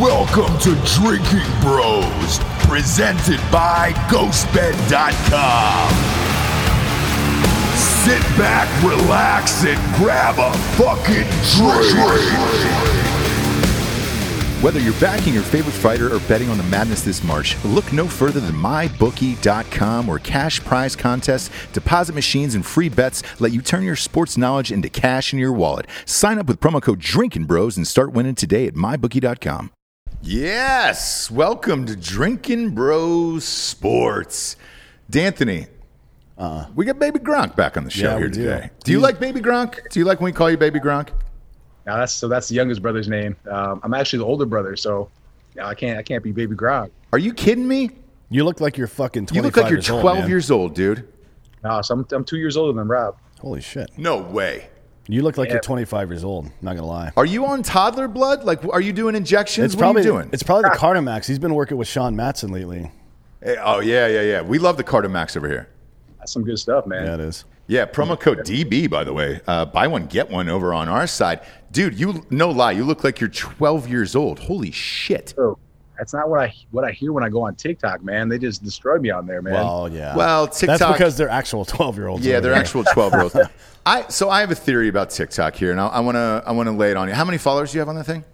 Welcome to Drinking Bros, presented by GhostBed.com. Sit back, relax, and grab a fucking drink. Whether you're backing your favorite fighter or betting on the madness this March, look no further than MyBookie.com, where cash prize contests, deposit machines, and free bets let you turn your sports knowledge into cash in your wallet. Sign up with promo code Drinking Bros and start winning today at MyBookie.com. Yes, welcome to Drinking Bros Sports. D'Anthony, we got Baby Gronk back on the show. Yeah, here do. today. Do you like Baby Gronk? Do you like when we call you Baby Gronk? Now that's so that's the youngest brother's name. Um, I'm actually the older brother, so yeah, I can't I can't be Baby Gronk. Are you kidding me? You look like you're fucking 25 You look like you're years old, 12 man. years old, dude. No, so I'm I'm two years older than Rob. Holy shit. No way. You look like Yeah. you're 25 years old. Not gonna lie. Are you on toddler blood? Like, are you doing injections? It's what probably are you doing? it's probably the Cardomax. He's been working with Sean Matson lately. Eh, oh yeah, yeah, yeah. We love the Carter Max over here. That's some good stuff, man. Yeah, it is. Yeah, promo code DB by the way. Uh, buy one get one over on our side, dude. You no lie, you look like you're 12 years old. Holy shit. So that's not what I what I hear when I go on TikTok, man. They just destroy me on there, man. Well, yeah. Well, TikTok. That's because they're actual 12 year olds. yeah, they're actual 12 year olds. I so I have a theory about TikTok here, and I want to I want to lay it on you. How many followers do you have on that thing?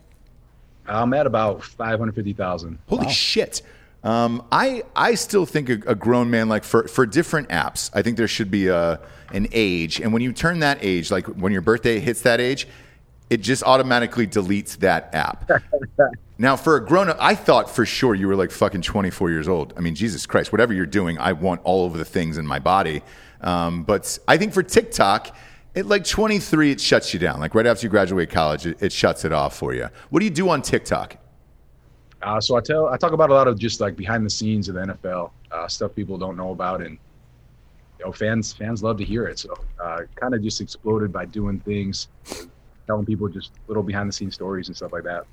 I'm at about five hundred fifty thousand. Holy shit. Um, I I still think a, a grown man like for for different apps, I think there should be a an age, and when you turn that age, like when your birthday hits that age, it just automatically deletes that app. now, for a grown up, I thought for sure you were like fucking 24 years old. I mean, Jesus Christ, whatever you're doing, I want all of the things in my body. Um, but I think for TikTok, at like 23, it shuts you down. Like right after you graduate college, it, it shuts it off for you. What do you do on TikTok? Uh, so I tell I talk about a lot of just like behind the scenes of the NFL uh, stuff people don't know about, and you know fans fans love to hear it. So uh, kind of just exploded by doing things, telling people just little behind the scenes stories and stuff like that.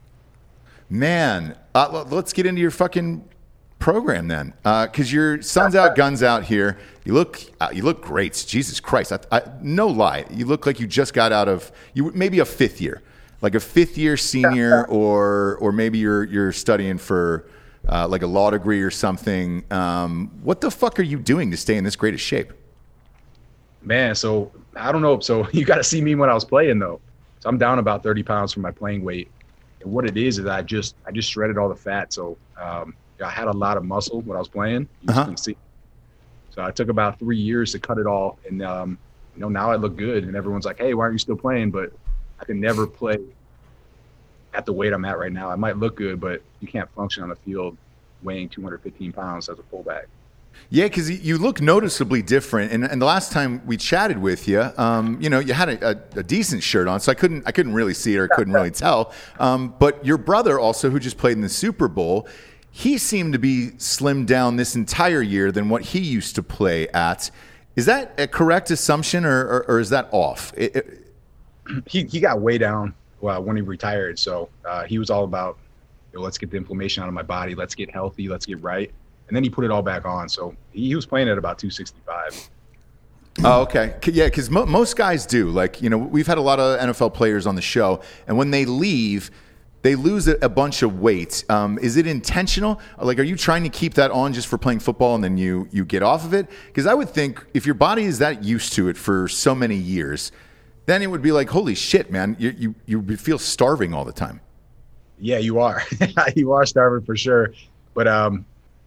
Man, uh, let's get into your fucking program then, because your son's out, guns out here. You look, uh, you look great. Jesus Christ, I, I, no lie, you look like you just got out of you maybe a fifth year, like a fifth year senior, or or maybe you're you're studying for uh, like a law degree or something. Um, what the fuck are you doing to stay in this great of shape? Man, so I don't know. So you got to see me when I was playing though. So I'm down about 30 pounds from my playing weight, and what it is is I just I just shredded all the fat. So um, I had a lot of muscle when I was playing. You Uh-huh. can see. So I took about three years to cut it all, and um, you know now I look good, and everyone's like, "Hey, why aren't you still playing?" But I can never play at the weight I'm at right now. I might look good, but you can't function on the field weighing 215 pounds as a fullback. Yeah, because you look noticeably different. And, and the last time we chatted with you, um, you know, you had a, a, a decent shirt on, so I couldn't I couldn't really see it or couldn't really tell. Um, but your brother also, who just played in the Super Bowl, he seemed to be slimmed down this entire year than what he used to play at. Is that a correct assumption, or, or, or is that off? It- it- he he got way down well, when he retired. So uh, he was all about, you know, let's get the inflammation out of my body, let's get healthy, let's get right, and then he put it all back on. So he, he was playing at about 265. Oh, okay. Yeah, because mo- most guys do. Like, you know, we've had a lot of NFL players on the show, and when they leave, they lose a, a bunch of weight. Um, is it intentional? Like, are you trying to keep that on just for playing football and then you you get off of it? Because I would think if your body is that used to it for so many years, then it would be like, holy shit, man, you you, you feel starving all the time. Yeah, you are. you are starving for sure. But um,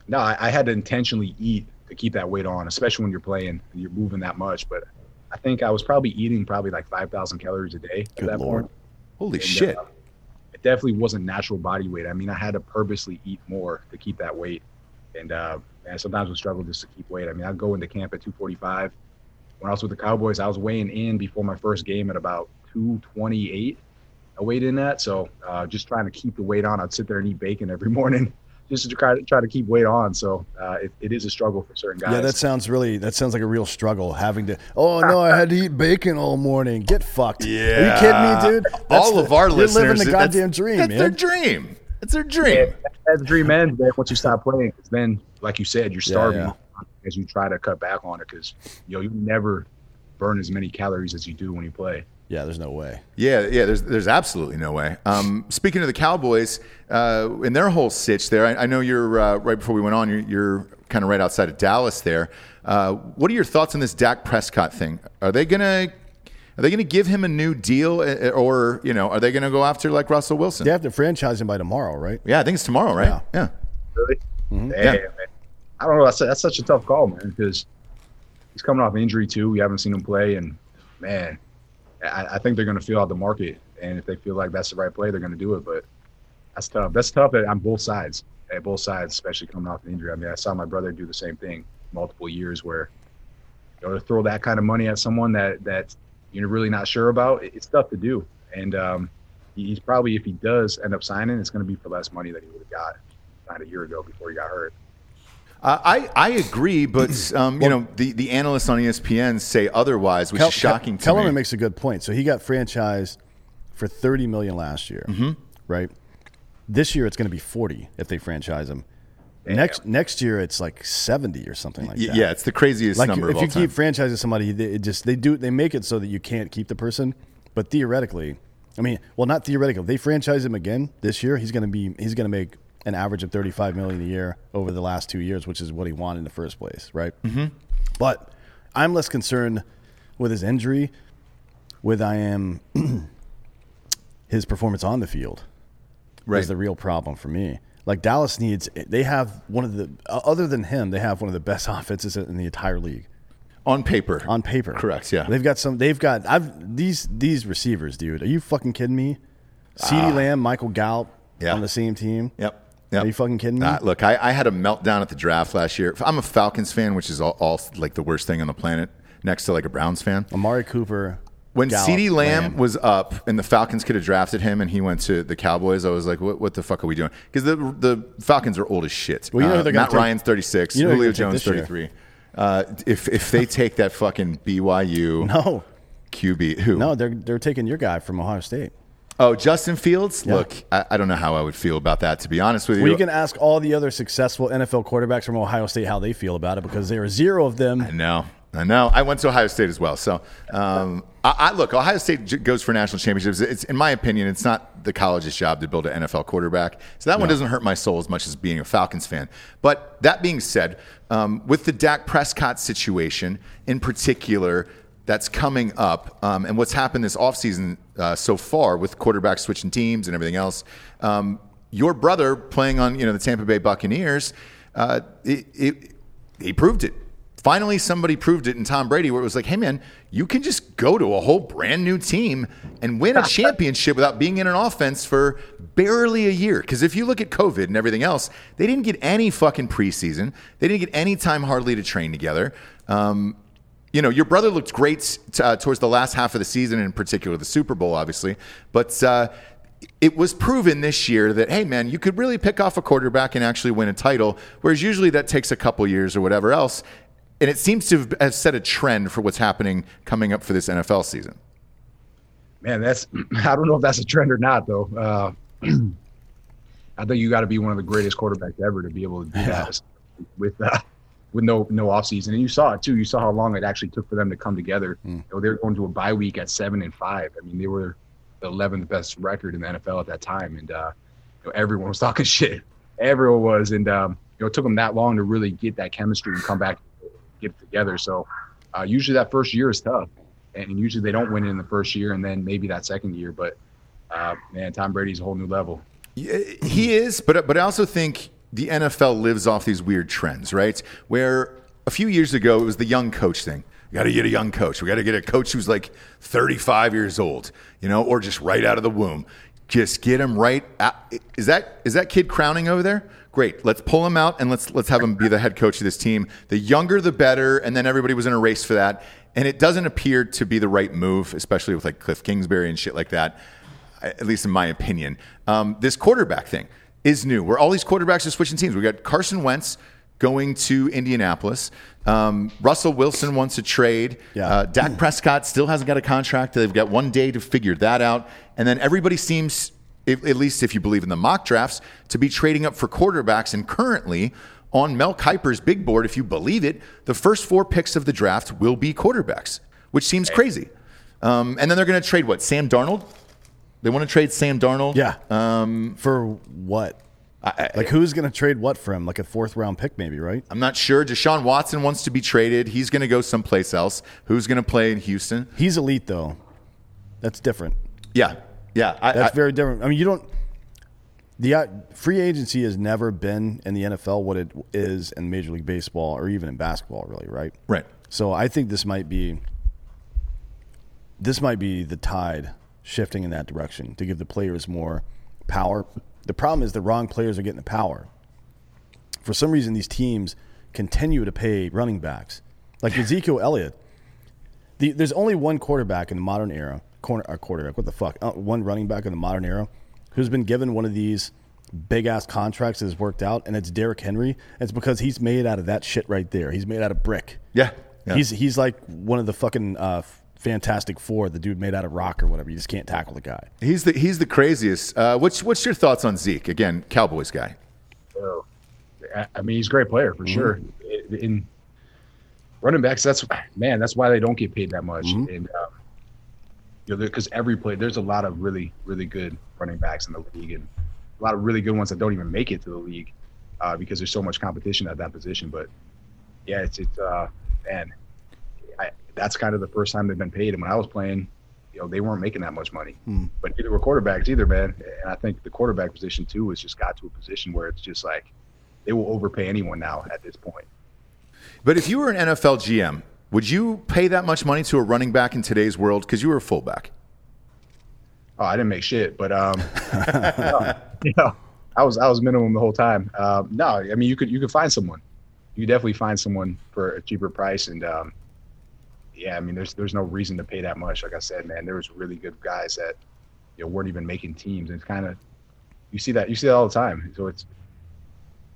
no, I, I had to intentionally eat to keep that weight on, especially when you're playing and you're moving that much. But I think I was probably eating probably like 5,000 calories a day at Good that Lord. point. Holy And, shit. uh, it definitely wasn't natural body weight. I mean, I had to purposely eat more to keep that weight. And uh, sometimes we struggle just to keep weight. I mean, I'd go into camp at 245. When I was with the Cowboys, I was weighing in before my first game at about 228. I weighed in at. So uh, just trying to keep the weight on. I'd sit there and eat bacon every morning just to try to try to keep weight on. So uh, it, it is a struggle for certain guys. Yeah, that sounds really. That sounds like a real struggle. Having to. Oh no, I had to eat bacon all morning. Get fucked. Yeah, Are you kidding me, dude? That's all the- of our you're listeners. living the that's- goddamn dream, That's man. their dream. It's their dream. Yeah, that's the dream ends man, once you stop playing. 'cause then, like you said, you're starving yeah. as you try to cut back on it because you know you never burn as many calories as you do when you play. Yeah, there's no way. Yeah, yeah. There's there's absolutely no way. Um, speaking of the Cowboys, uh, in their whole sitch there, I, I know you're uh, right before we went on. You're, you're kind of right outside of Dallas there. Uh, what are your thoughts on this Dak Prescott thing? Are they gonna are they gonna give him a new deal, uh, or you know, are they gonna go after like Russell Wilson? They have to franchise him by tomorrow, right? Yeah, I think it's tomorrow, right? Yeah. yeah. Really? Damn, Yeah. man. I don't know. That's, that's such a tough call, man, because he's coming off injury too. We haven't seen him play, and man, I, I think they're going to feel out the market. And if they feel like that's the right play, they're going to do it. But that's tough. That's tough on both sides. At both sides, especially coming off an injury. I mean, I saw my brother do the same thing multiple years, where you know to throw that kind of money at someone that that you're really not sure about, it- it's tough to do. And um, he- he's probably, if he does end up signing, it's going to be for less money that he would have got signed a year ago before he got hurt. Uh, I I agree, but um, you know the, the analysts on ESPN say otherwise, which Kel- is shocking to Kellerman me. makes a good point. So he got franchised for 30 million last year, Mm-hmm. right? This year it's going to be 40 if they franchise him. Next next year it's like 70 or something like that. yeah, it's the craziest like number if of all you time. keep franchising somebody, they it just they do they make it so that you can't keep the person, but theoretically, I mean, well, not theoretically. If they franchise him again this year, he's going to be he's going to make an average of 35 million a year over the last two years, which is what he wanted in the first place, right? Mm-hmm. But I'm less concerned with his injury, with I am his performance on the field Right. is the real problem for me. Like Dallas needs, they have one of the other than him, they have one of the best offenses in the entire league on paper. on paper. correct. Yeah, they've got some. They've got I've these these receivers, dude. Are you fucking kidding me? CeeDee Lamb, Michael Gallup Ah. Yeah. on the same team. Yep. Yep. Are you fucking kidding me? Uh, look, I, I had a meltdown at the draft last year. I'm a Falcons fan, which is all, all like the worst thing on the planet, next to like a Browns fan. Amari Cooper. When Gallup, CeeDee Lamb, Lamb. was up and the Falcons could have drafted him and he went to the Cowboys, I was like, what, what the fuck are we doing? Because the, the Falcons are old as shit. Well, you know Uh, they're Matt take- Ryan's 36, you know Julio Jones 33. Uh, if, if they take that fucking BYU no, QB, who? no, they're they're taking your guy from Ohio State. Oh, Justin Fields? Look, I, I don't know how I would feel about that, to be honest with you. Well, you can ask all the other successful NFL quarterbacks from Ohio State how they feel about it because there are zero of them. I know. I know. I went to Ohio State as well. So, um, I, I look. Ohio State j- goes for national championships. It's, in my opinion, it's not the college's job to build an NFL quarterback. So that one doesn't hurt my soul as much as being a Falcons fan. But that being said, um, with the Dak Prescott situation in particular, that's coming up, um, and what's happened this offseason uh, so far with quarterbacks switching teams and everything else. Um, your brother playing on you know the Tampa Bay Buccaneers, uh, it, it, he proved it. Finally, somebody proved it in Tom Brady, where it was like, hey, man, you can just go to a whole brand new team and win a championship without being in an offense for barely a year. Because if you look at COVID and everything else, they didn't get any fucking preseason. They didn't get any time hardly to train together. Um, you know, your brother looked great uh, towards the last half of the season, in particular the Super Bowl, obviously. But uh, it was proven this year that, hey, man, you could really pick off a quarterback and actually win a title, whereas usually that takes a couple years or whatever else. And it seems to have- set a trend for what's happening coming up for this NFL season. Man, that's I don't know if that's a trend or not though. Uh, I think you got to be one of the greatest quarterbacks ever to be able to do that with uh, with no no offseason. And you saw it too. You saw how long it actually took for them to come together. You know, they were going to a bye week at seven and five. I mean, they were the 11th best record in the NFL at that time, and uh, you know, everyone was talking shit. Everyone was, and um, you know, it took them that long to really get that chemistry and come back, get it together. So uh, usually that first year is tough, and usually they don't win it in the first year, and then maybe that second year. But uh, man, Tom Brady's a whole new level. He is, but but I also think the NFL lives off these weird trends, right? Where a few years ago it was the young coach thing. We got to get a young coach. We got to get a coach who's like 35 years old, you know, or just right out of the womb. Just get him right. Out. Is that is that kid crowning over there? Great. Let's pull him out and let's let's have him be the head coach of this team. The younger, the better. And then everybody was in a race for that. And it doesn't appear to be the right move, especially with like Cliff Kingsbury and shit like that at least in my opinion. Um, this quarterback thing is new, where all these quarterbacks are switching teams. We got Carson Wentz going to Indianapolis. Um, Russell Wilson wants a trade. Yeah. Uh, Dak Prescott still hasn't got a contract. They've got one day to figure that out. And then everybody seems, if, at least if you believe in the mock drafts, to be trading up for quarterbacks. And currently, on Mel Kiper's big board, if you believe it, the first four picks of the draft will be quarterbacks, which seems crazy. Um, and then they're going to trade what? Sam Darnold? They want to trade Sam Darnold? Yeah. Um, for what? I, Like who's going to trade what for him? Like a fourth round pick, maybe, right? I'm not sure. Deshaun Watson wants to be traded. He's going to go someplace else. Who's going to play in Houston? He's elite though. That's different. Yeah. Yeah. I, That's I- very different. I mean, you don't. The uh, free agency has never been in the NFL what it is in Major League Baseball or even in basketball, really, right? Right. So I think this might be this might be the tide shifting in that direction to give the players more power. The problem is the wrong players are getting the power. For some reason, these teams continue to pay running backs like Ezekiel Elliott. The, there's only one quarterback in the modern era, corner, or quarterback, what the fuck? Uh, one running back in the modern era who's been given one of these big ass contracts that has worked out, and it's Derrick Henry. It's because he's made out of that shit right there. He's made out of brick. Yeah. yeah. He's he's like one of the fucking uh, Fantastic Four, the dude made out of rock or whatever. You just can't tackle the guy. He's the he's the craziest. Uh, what's what's your thoughts on Zeke? Again, Cowboys guy. So, I- I mean, he's a great player for sure. In- In running backs, that's man, that's why they don't get paid that much. And um, you know, because every play, there's a lot of really, really good running backs in the league, and a lot of really good ones that don't even make it to the league uh, because there's so much competition at that position. But yeah, it's it's uh, man, I, that's kind of the first time they've been paid. And when I was playing, you know, they weren't making that much money. But neither were quarterbacks either, man. And I think the quarterback position too has just got to a position where it's just like they will overpay anyone now at this point. But if you were an NFL GM, would you pay that much money to a running back in today's world? Because you were a fullback. Oh, I didn't make shit, but um, no, you know, I was I was minimum the whole time. Um, no, I mean you could you could find someone. You could definitely find someone for a cheaper price, and um, yeah, I mean there's there's no reason to pay that much. Like I said, man, there was really good guys that you know weren't even making teams, and it's kind of you see that you see that all the time. So it's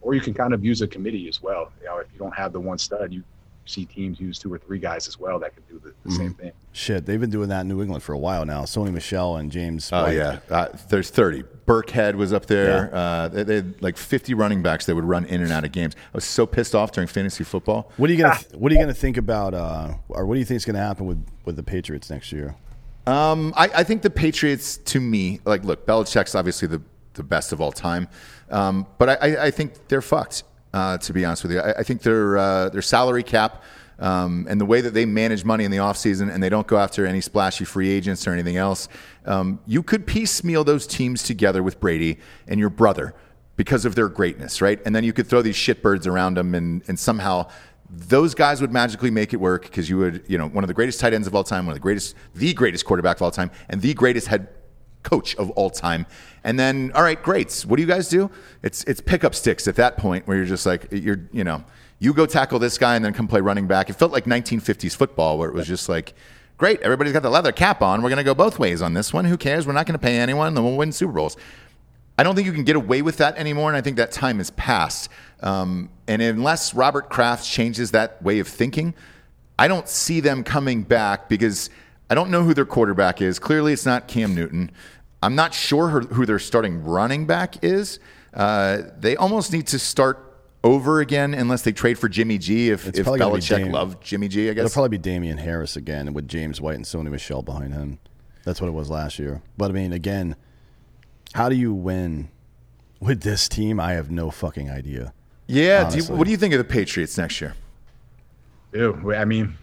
or you can kind of use a committee as well. You know, if you don't have the one stud, you see teams use two or three guys as well that can do the, the same thing. Shit, they've been doing that in New England for a while now. Sony Michel and James. Oh White. yeah, uh, there's 30. Burkhead was up there. Uh, they, they had like 50 running backs that would run in and out of games. I was so pissed off during fantasy football. What are you gonna What are you gonna think about, uh, or what do you think is gonna happen with with the Patriots next year? Um, I, I think the Patriots, to me, like, look, Belichick's obviously the, the best of all time, um, but I, I, I think they're fucked. Uh, to be honest with you, I, I think their uh, their salary cap um, and the way that they manage money in the offseason and they don't go after any splashy free agents or anything else, um, you could piecemeal those teams together with Brady and your brother because of their greatness, right? And then you could throw these shitbirds around them and, and somehow those guys would magically make it work because you would, you know, one of the greatest tight ends of all time, one of the greatest, the greatest quarterback of all time, and the greatest head coach of all time. And then, all right, greats. What do you guys do? It's it's pickup sticks at that point where you're just like you're, you know, you go tackle this guy and then come play running back. It felt like 1950s football where it was just like, great, everybody's got the leather cap on. We're going to go both ways on this one. Who cares? We're not going to pay anyone. Then we'll win Super Bowls. I don't think you can get away with that anymore, and I think that time is past. Um, and unless Robert Kraft changes that way of thinking, I don't see them coming back because I don't know who their quarterback is. Clearly, it's not Cam Newton. I'm not sure who who their starting running back is. Uh, they almost need to start over again unless they trade for Jimmy G. If, It's if probably be Belichick loved Jimmy G, I guess. It'll probably be Damien Harris again with James White and Sony Michel behind him. That's what it was last year. But I mean, again, how do you win with this team? I have no fucking idea. yeah. Do you, what do you think of the Patriots next year? Ew, I mean,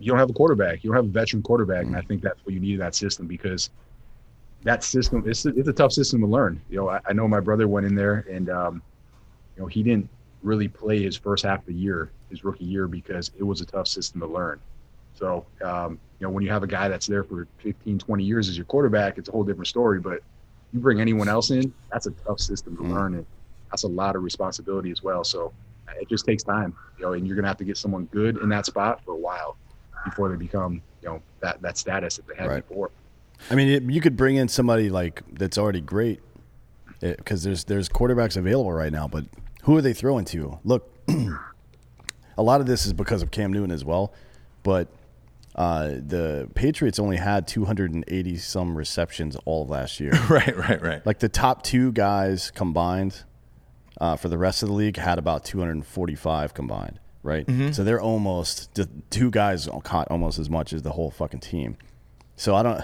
you don't have a quarterback. You don't have a veteran quarterback, and I think that's what you need in that system because that system it's a, it's a tough system to learn. You know, I, I know my brother went in there, and um, you know he didn't really play his first half of the year, his rookie year, because it was a tough system to learn. So, um, you know, when you have a guy that's there for 15, 20 years as your quarterback, it's a whole different story. But you bring anyone else in, that's a tough system to learn, and that's a lot of responsibility as well. So it just takes time, you know, and you're gonna have to get someone good in that spot for a while before they become, you know, that that status that they had Right. before. I mean, it, you could bring in somebody like that's already great because there's there's quarterbacks available right now, but who are they throwing to? Look, a lot of this is because of Cam Newton as well, but uh, the Patriots only had 280 some receptions all of last year. right, right, right. like the top two guys combined uh, for the rest of the league had about 245 combined, right? So they're almost the two guys caught almost as much as the whole fucking team. So I don't.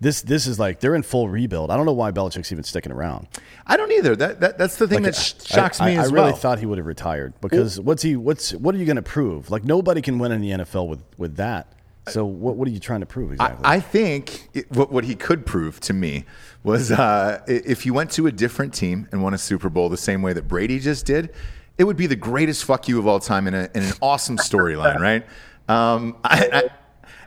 This this is like they're in full rebuild. I don't know why Belichick's even sticking around. I don't either. That, that that's the thing Like, that sh- shocks I, me I, I really well. thought he would have retired because what's he what's what are you going to prove? Like nobody can win in the NFL with with that. So what what are you trying to prove exactly? I think it, what, what he could prove to me was uh, if you went to a different team and won a Super Bowl the same way that Brady just did, it would be the greatest fuck you of all time in, a, in an awesome storyline, right? Um, I, I,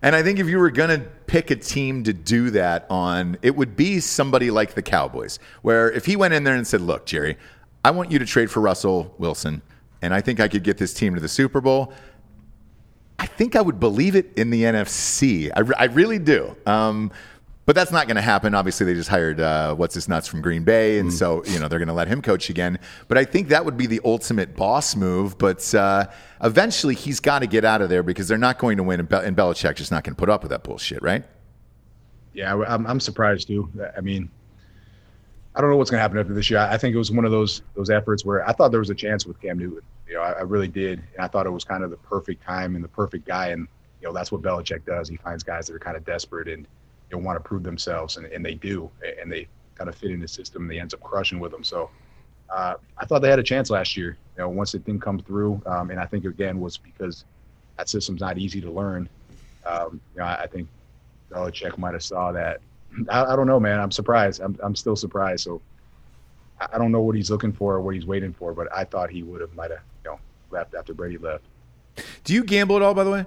and I think if you were going to pick a team to do that on, it would be somebody like the Cowboys, where if he went in there and said, Look, Jerry, I want you to trade for Russell Wilson, and I think I could get this team to the Super Bowl. I think I would believe it in the NFC. I, re- I really do. Um, but that's not going to happen. Obviously, they just hired uh, what's his nuts from Green Bay, and so you know they're going to let him coach again. But I think that would be the ultimate boss move. But uh, eventually, he's got to get out of there because they're not going to win, and, Be- and Belichick's just not going to put up with that bullshit, right? Yeah, I'm, I'm surprised too. I mean, I don't know what's going to happen after this year. I I think it was one of those those efforts where I thought there was a chance with Cam Newton. You know, I, I really did, and I thought it was kind of the perfect time and the perfect guy. And you know, that's what Belichick does. He finds guys that are kind of desperate and you know, want to prove themselves, and, and they do, and they kind of fit in the system. and They ends up crushing with them. So uh, I thought they had a chance last year. You know, once it didn't come through, um, and I think again was because that system's not easy to learn. Um, you know, I, I think Belichick might have saw that. I, I don't know, man. I'm surprised. I'm, I'm still surprised. So I, I don't know what he's looking for or what he's waiting for, but I thought he would have might have you know left after Brady left. Do you gamble at all, by the way?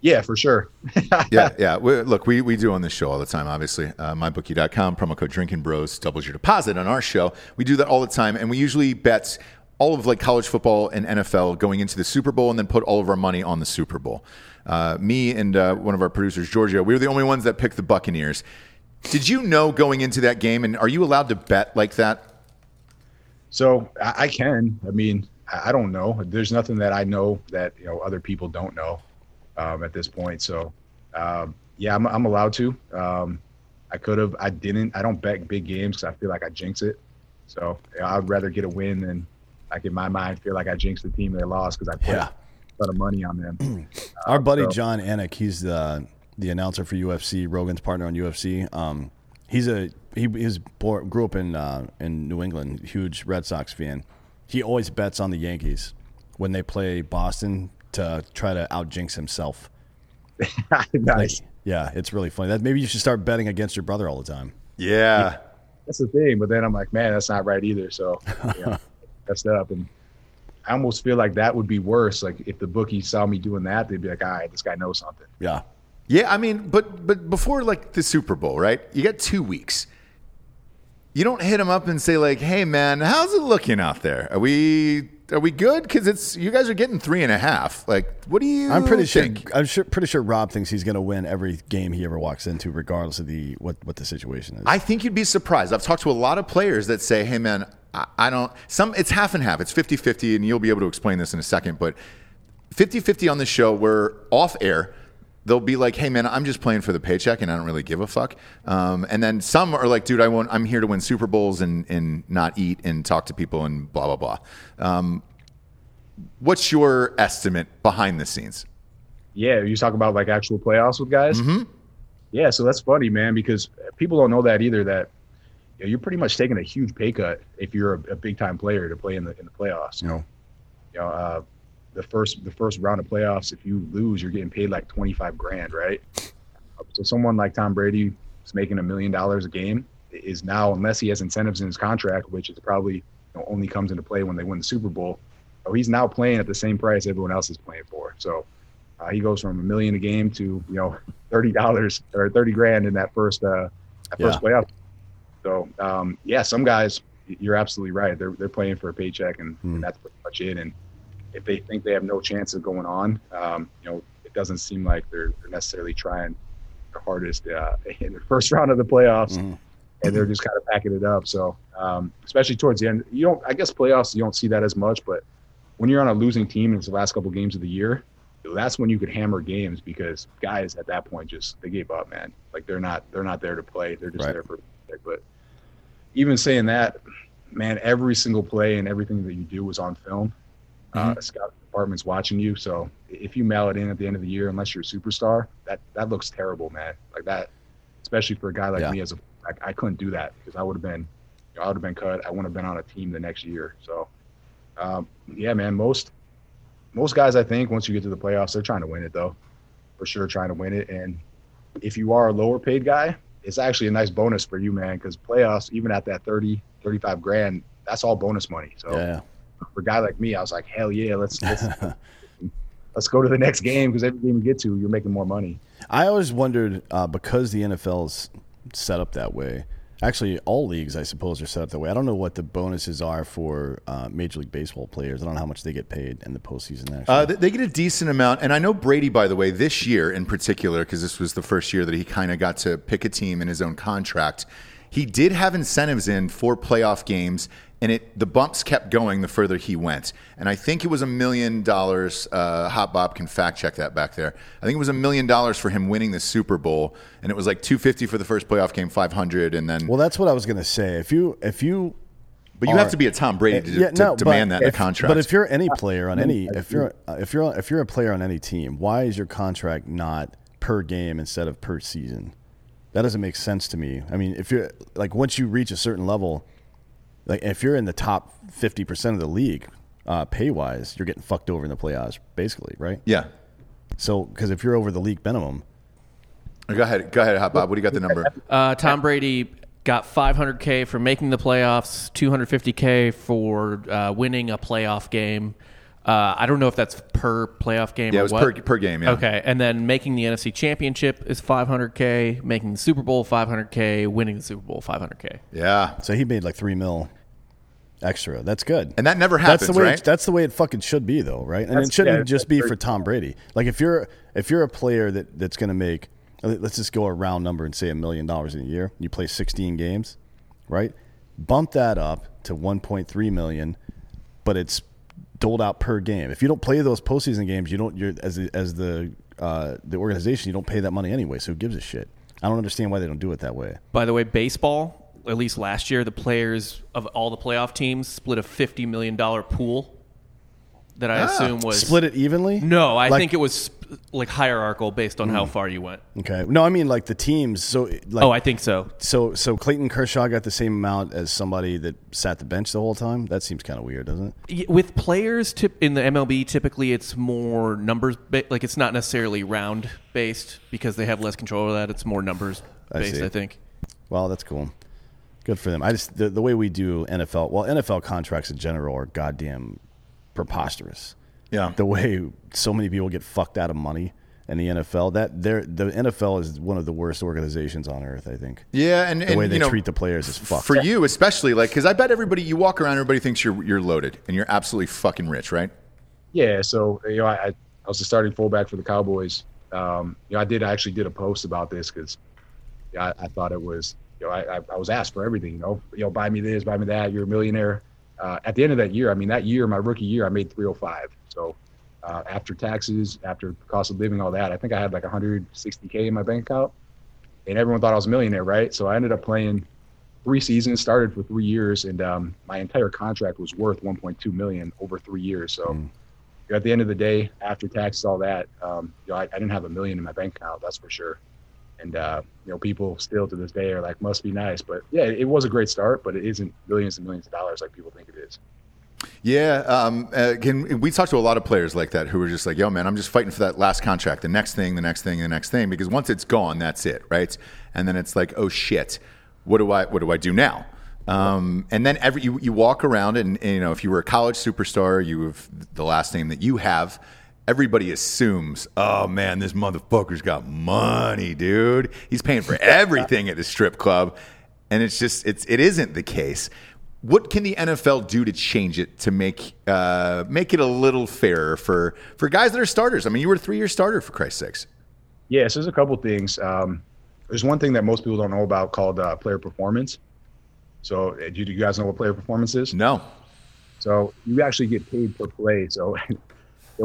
Yeah, for sure. yeah, yeah. We, look, we, we do on this show all the time, obviously. Uh, MyBookie.com, promo code Drinking Bros doubles your deposit on our show. We do that all the time, and we usually bet all of like college football and NFL going into the Super Bowl, and then put all of our money on the Super Bowl. Uh, me and uh, one of our producers, Giorgio, we were the only ones that picked the Buccaneers. Did you know going into that game, and are you allowed to bet like that? So I, I can. I mean, I, I don't know. There's nothing that I know that you know other people don't know um, at this point. So um, yeah, I'm, I'm allowed to. Um, I could have. I didn't. I don't bet big games because I feel like I jinx it. So know, I'd rather get a win than like in my mind feel like I jinxed the team they lost because I put Yeah. a lot of money on them. Our buddy so- Jon Anik, he's the the announcer for UFC, Rogan's partner on UFC. Um, he's a he is born, grew up in uh, in New England, huge Red Sox fan. He always bets on the Yankees when they play Boston to try to out jinx himself. Like, nice. yeah, it's really funny. That maybe you should start betting against your brother all the time. Yeah. That's the thing. But then I'm like, man, that's not right either. So you know, that's up. And I almost feel like that would be worse. Like if the bookie saw me doing that, they'd be like, all right, this guy knows something. Yeah, Yeah, I mean, but but before like the Super Bowl, right? You got two weeks. You don't hit him up and say like, "Hey, man, how's it looking out there? Are we are we good? Because it's you guys are getting three and a half. Like, what do you? I'm pretty think? sure. I'm sure, pretty sure Rob thinks he's going to win every game he ever walks into, regardless of the what what the situation is. I think you'd be surprised. I've talked to a lot of players that say, "Hey, man, I, I don't." Some it's half and half. It's 50-50, and you'll be able to explain this in a second. But 50-50 on the show, we're off air. They'll be like, "Hey, man, I'm just playing for the paycheck, and I don't really give a fuck." Um, and then some are like, "Dude, I want. I'm here to win Super Bowls and and not eat and talk to people and blah blah blah." Um, what's your estimate behind the scenes? Yeah, you talk about like actual playoffs with guys. Mm-hmm. Yeah, so that's funny, man, because people don't know that either. That you know, you're pretty much taking a huge pay cut if you're a, a big time player to play in the in the playoffs. you know, You know, uh, the first the first round of playoffs, if you lose, you're getting paid like twenty five grand, right? So someone like Tom Brady is making a million dollars a game is now, unless he has incentives in his contract, which is probably you know, only comes into play when they win the Super Bowl. Oh, he's now playing at the same price everyone else is playing for. So uh, he goes from a million a game to you know thirty dollars or thirty grand in that first uh, that first Yeah. playoff. So um, yeah, some guys, you're absolutely right. They're they're playing for a paycheck, and, Hmm. and that's pretty much it. And if they think they have no chance of going on, um, you know, it doesn't seem like they're, they're necessarily trying their hardest uh, in the first round of the playoffs, Mhm. and they're just kind of packing it up. So um, especially towards the end, you don't. I guess playoffs you don't see that as much, but when you're on a losing team and it's the last couple games of the year, that's when you could hammer games because guys at that point just they gave up, man. Like they're not they're not there to play. They're just Right. there for but even saying that, man, every single play and everything that you do was on film. Uh, Mm-hmm. a scout departments watching you. So if you mail it in at the end of the year, unless you're a superstar, that that looks terrible, man. Like that, especially for a guy like Yeah. me as a, I, I couldn't do that because I would have been, I would have been cut. I wouldn't have been on a team the next year. So, um, yeah, man, most most guys, I think, once you get to the playoffs, they're trying to win it though, for sure, trying to win it. And if you are a lower paid guy, it's actually a nice bonus for you, man, because playoffs, even at that 30, 35 grand, that's all bonus money. So Yeah. For a guy like me, I was like, hell yeah, let's let's, let's go to the next game because every game you get to, you're making more money. I always wondered uh, because the NFL's set up that way. Actually, all leagues, I suppose, are set up that way. I don't know what the bonuses are for uh, Major League Baseball players. I don't know how much they get paid in the postseason. Actually, Uh, they, they get a decent amount, and I know Brady, by the way, this year in particular, because this was the first year that he kind of got to pick a team in his own contract. He did have incentives in for playoff games, and it the bumps kept going the further he went. And I think it was a million dollars. Uh, Hot Bob can fact check that back there. I think it was a million dollars for him winning the Super Bowl, and it was like two fifty for the first playoff game, five hundred, and then. well, that's what I was going to say. If you if you but you are- have to be a Tom Brady to, Yeah, to no, demand but that in a if- contract. But if you're any player on any, if you're uh, if you're if you're a player on any team, why is your contract not per game instead of per season? That doesn't make sense to me. I mean, if you're like once you reach a certain level, like if you're in the top fifty percent of the league, uh, pay wise, you're getting fucked over in the playoffs, basically, right? yeah. So because if you're over the league minimum, Go ahead, go ahead, Hot Bob. What do you got the number? Uh, Tom Brady got 500k for making the playoffs, 250k for uh, winning a playoff game. Uh, I don't know if that's per playoff game. Yeah, or it was what. per- per game, yeah. Okay, and then making the NFC Championship is 500k, making the Super Bowl 500k, winning the Super Bowl 500k. Yeah. so he made like three mil extra. That's good. And that never That's happens, the way. right? That's the way it fucking should be, though, right? And That's- it shouldn't yeah, just be for Tom Brady. Like if you're if you're a player that that's going to make, let's just go a round number and say a million dollars in a year. You play 16 games, right? Bump that up to 1.3 million, but it's doled out per game. If you don't play those postseason games, you don't. You're as the, as the uh, the organization, you don't pay that money anyway. So who gives a shit? I don't understand why they don't do it that way. By the way, baseball, at least last year, the players of all the playoff teams split a $50 million pool that I ah, assume was. Split it evenly? No, I Like- think it was like hierarchical based on how hmm. far you went. Okay. No, I mean like the teams. So like, Oh, I think so. So so Clayton Kershaw got the same amount as somebody that sat the bench the whole time. That seems kind of weird, doesn't it? With players tip in the MLB, typically it's more numbers, ba- like it's not necessarily round based because they have less control of that. It's more numbers based, see. I think. Well, that's cool. Good for them. I just the, the way we do NFL. Well, NFL contracts in general are goddamn preposterous. Yeah. The way so many people get fucked out of money in the NFL. That they're, the NFL is one of the worst organizations on earth. I think. Yeah, and, The and way they you know, treat the players is fucked. For you especially, like, because I bet everybody you walk around, everybody thinks you're you're loaded and you're absolutely fucking rich, right? Yeah, so you know, I, I I was the starting fullback for the Cowboys. Um, you know, I did I actually did a post about this because I, I thought it was you know I, I was asked for everything. You know, you know, buy me this, buy me that. You're a millionaire. Uh, at the end of that year, I mean, that year, my rookie year, I made 305. So uh, after taxes, after cost of living, all that, I think I had like 160k in my bank account, and everyone thought I was a millionaire, right? So I ended up playing three seasons, started for three years, and um, my entire contract was worth 1.2 million over three years. So you know, at the end of the day, after taxes, all that, um, you know, I, I didn't have a million in my bank account, that's for sure. And uh, you know, people still to this day are like, must be nice, but yeah, it was a great start, but it isn't millions and millions of dollars like people think it is. Yeah, um, uh, can, we talk to a lot of players like that who are just like, "Yo, man, I'm just fighting for that last contract, the next thing, the next thing, the next thing." Because once it's gone, that's it, right? And then it's like, "Oh shit, what do I what do I do now?" Um, and then every you, you walk around, and, and you know, if you were a college superstar, you have the last name that you have. Everybody assumes, oh man, this motherfucker's got money, dude. He's paying for everything at the strip club, and it's just it's it isn't the case. What can the NFL do to change it to make uh, make it a little fairer for for guys that are starters? I mean, you were a three year starter for Christ's sakes. Yes, there's a couple things. Um, there's one thing that most people don't know about called uh, player performance. So, uh, do you guys know what player performance is? No, So you actually get paid per play. So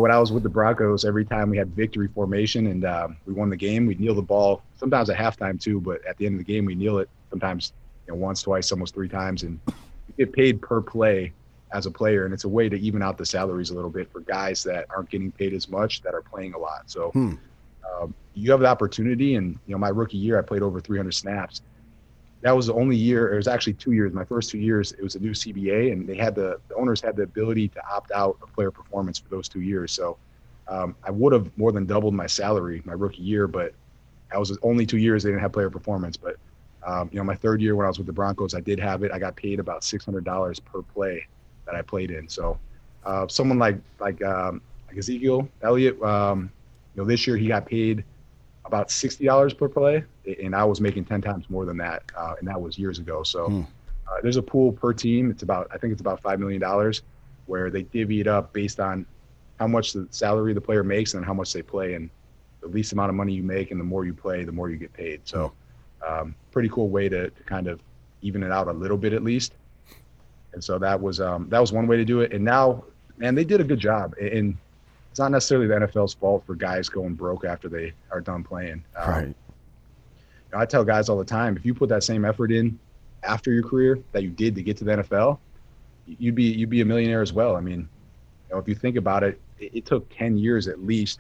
when I was with the Broncos, every time we had victory formation and um, we won the game, we'd kneel the ball. Sometimes at halftime too, but at the end of the game, we kneel it sometimes you know, once, twice, almost three times, and you get paid per play as a player, and it's a way to even out the salaries a little bit for guys that aren't getting paid as much that are playing a lot. So Hmm. um, you have the opportunity, and you know, my rookie year, I played over 300 snaps. That was the only year. It was actually two years. My first two years, it was a new CBA, and they had the, the owners had the ability to opt out of player performance for those two years. So um, I would have more than doubled my salary my rookie year, but I was only two years they didn't have player performance. But um, you know, my third year when I was with the Broncos, I did have it. I got paid about six hundred dollars per play that I played in. So uh, someone like like um, like Ezekiel Elliott, um, you know, this year he got paid about sixty dollars per play, and I was making ten times more than that, uh, and that was years ago. So Hmm. uh, there's a pool per team. It's about I think it's about five million dollars, where they divvy it up based on how much the salary the player makes and how much they play, and the least amount of money you make and the more you play, the more you get paid. So um, pretty cool way to, to kind of even it out a little bit at least. And so that was um, that was one way to do it. And now, man, they did a good job. And it's not necessarily the NFL's fault for guys going broke after they are done playing. Um, Right. I tell guys all the time, if you put that same effort in after your career that you did to get to the NFL, you'd be you'd be a millionaire as well. I mean, you know, if you think about it, it, it took ten years at least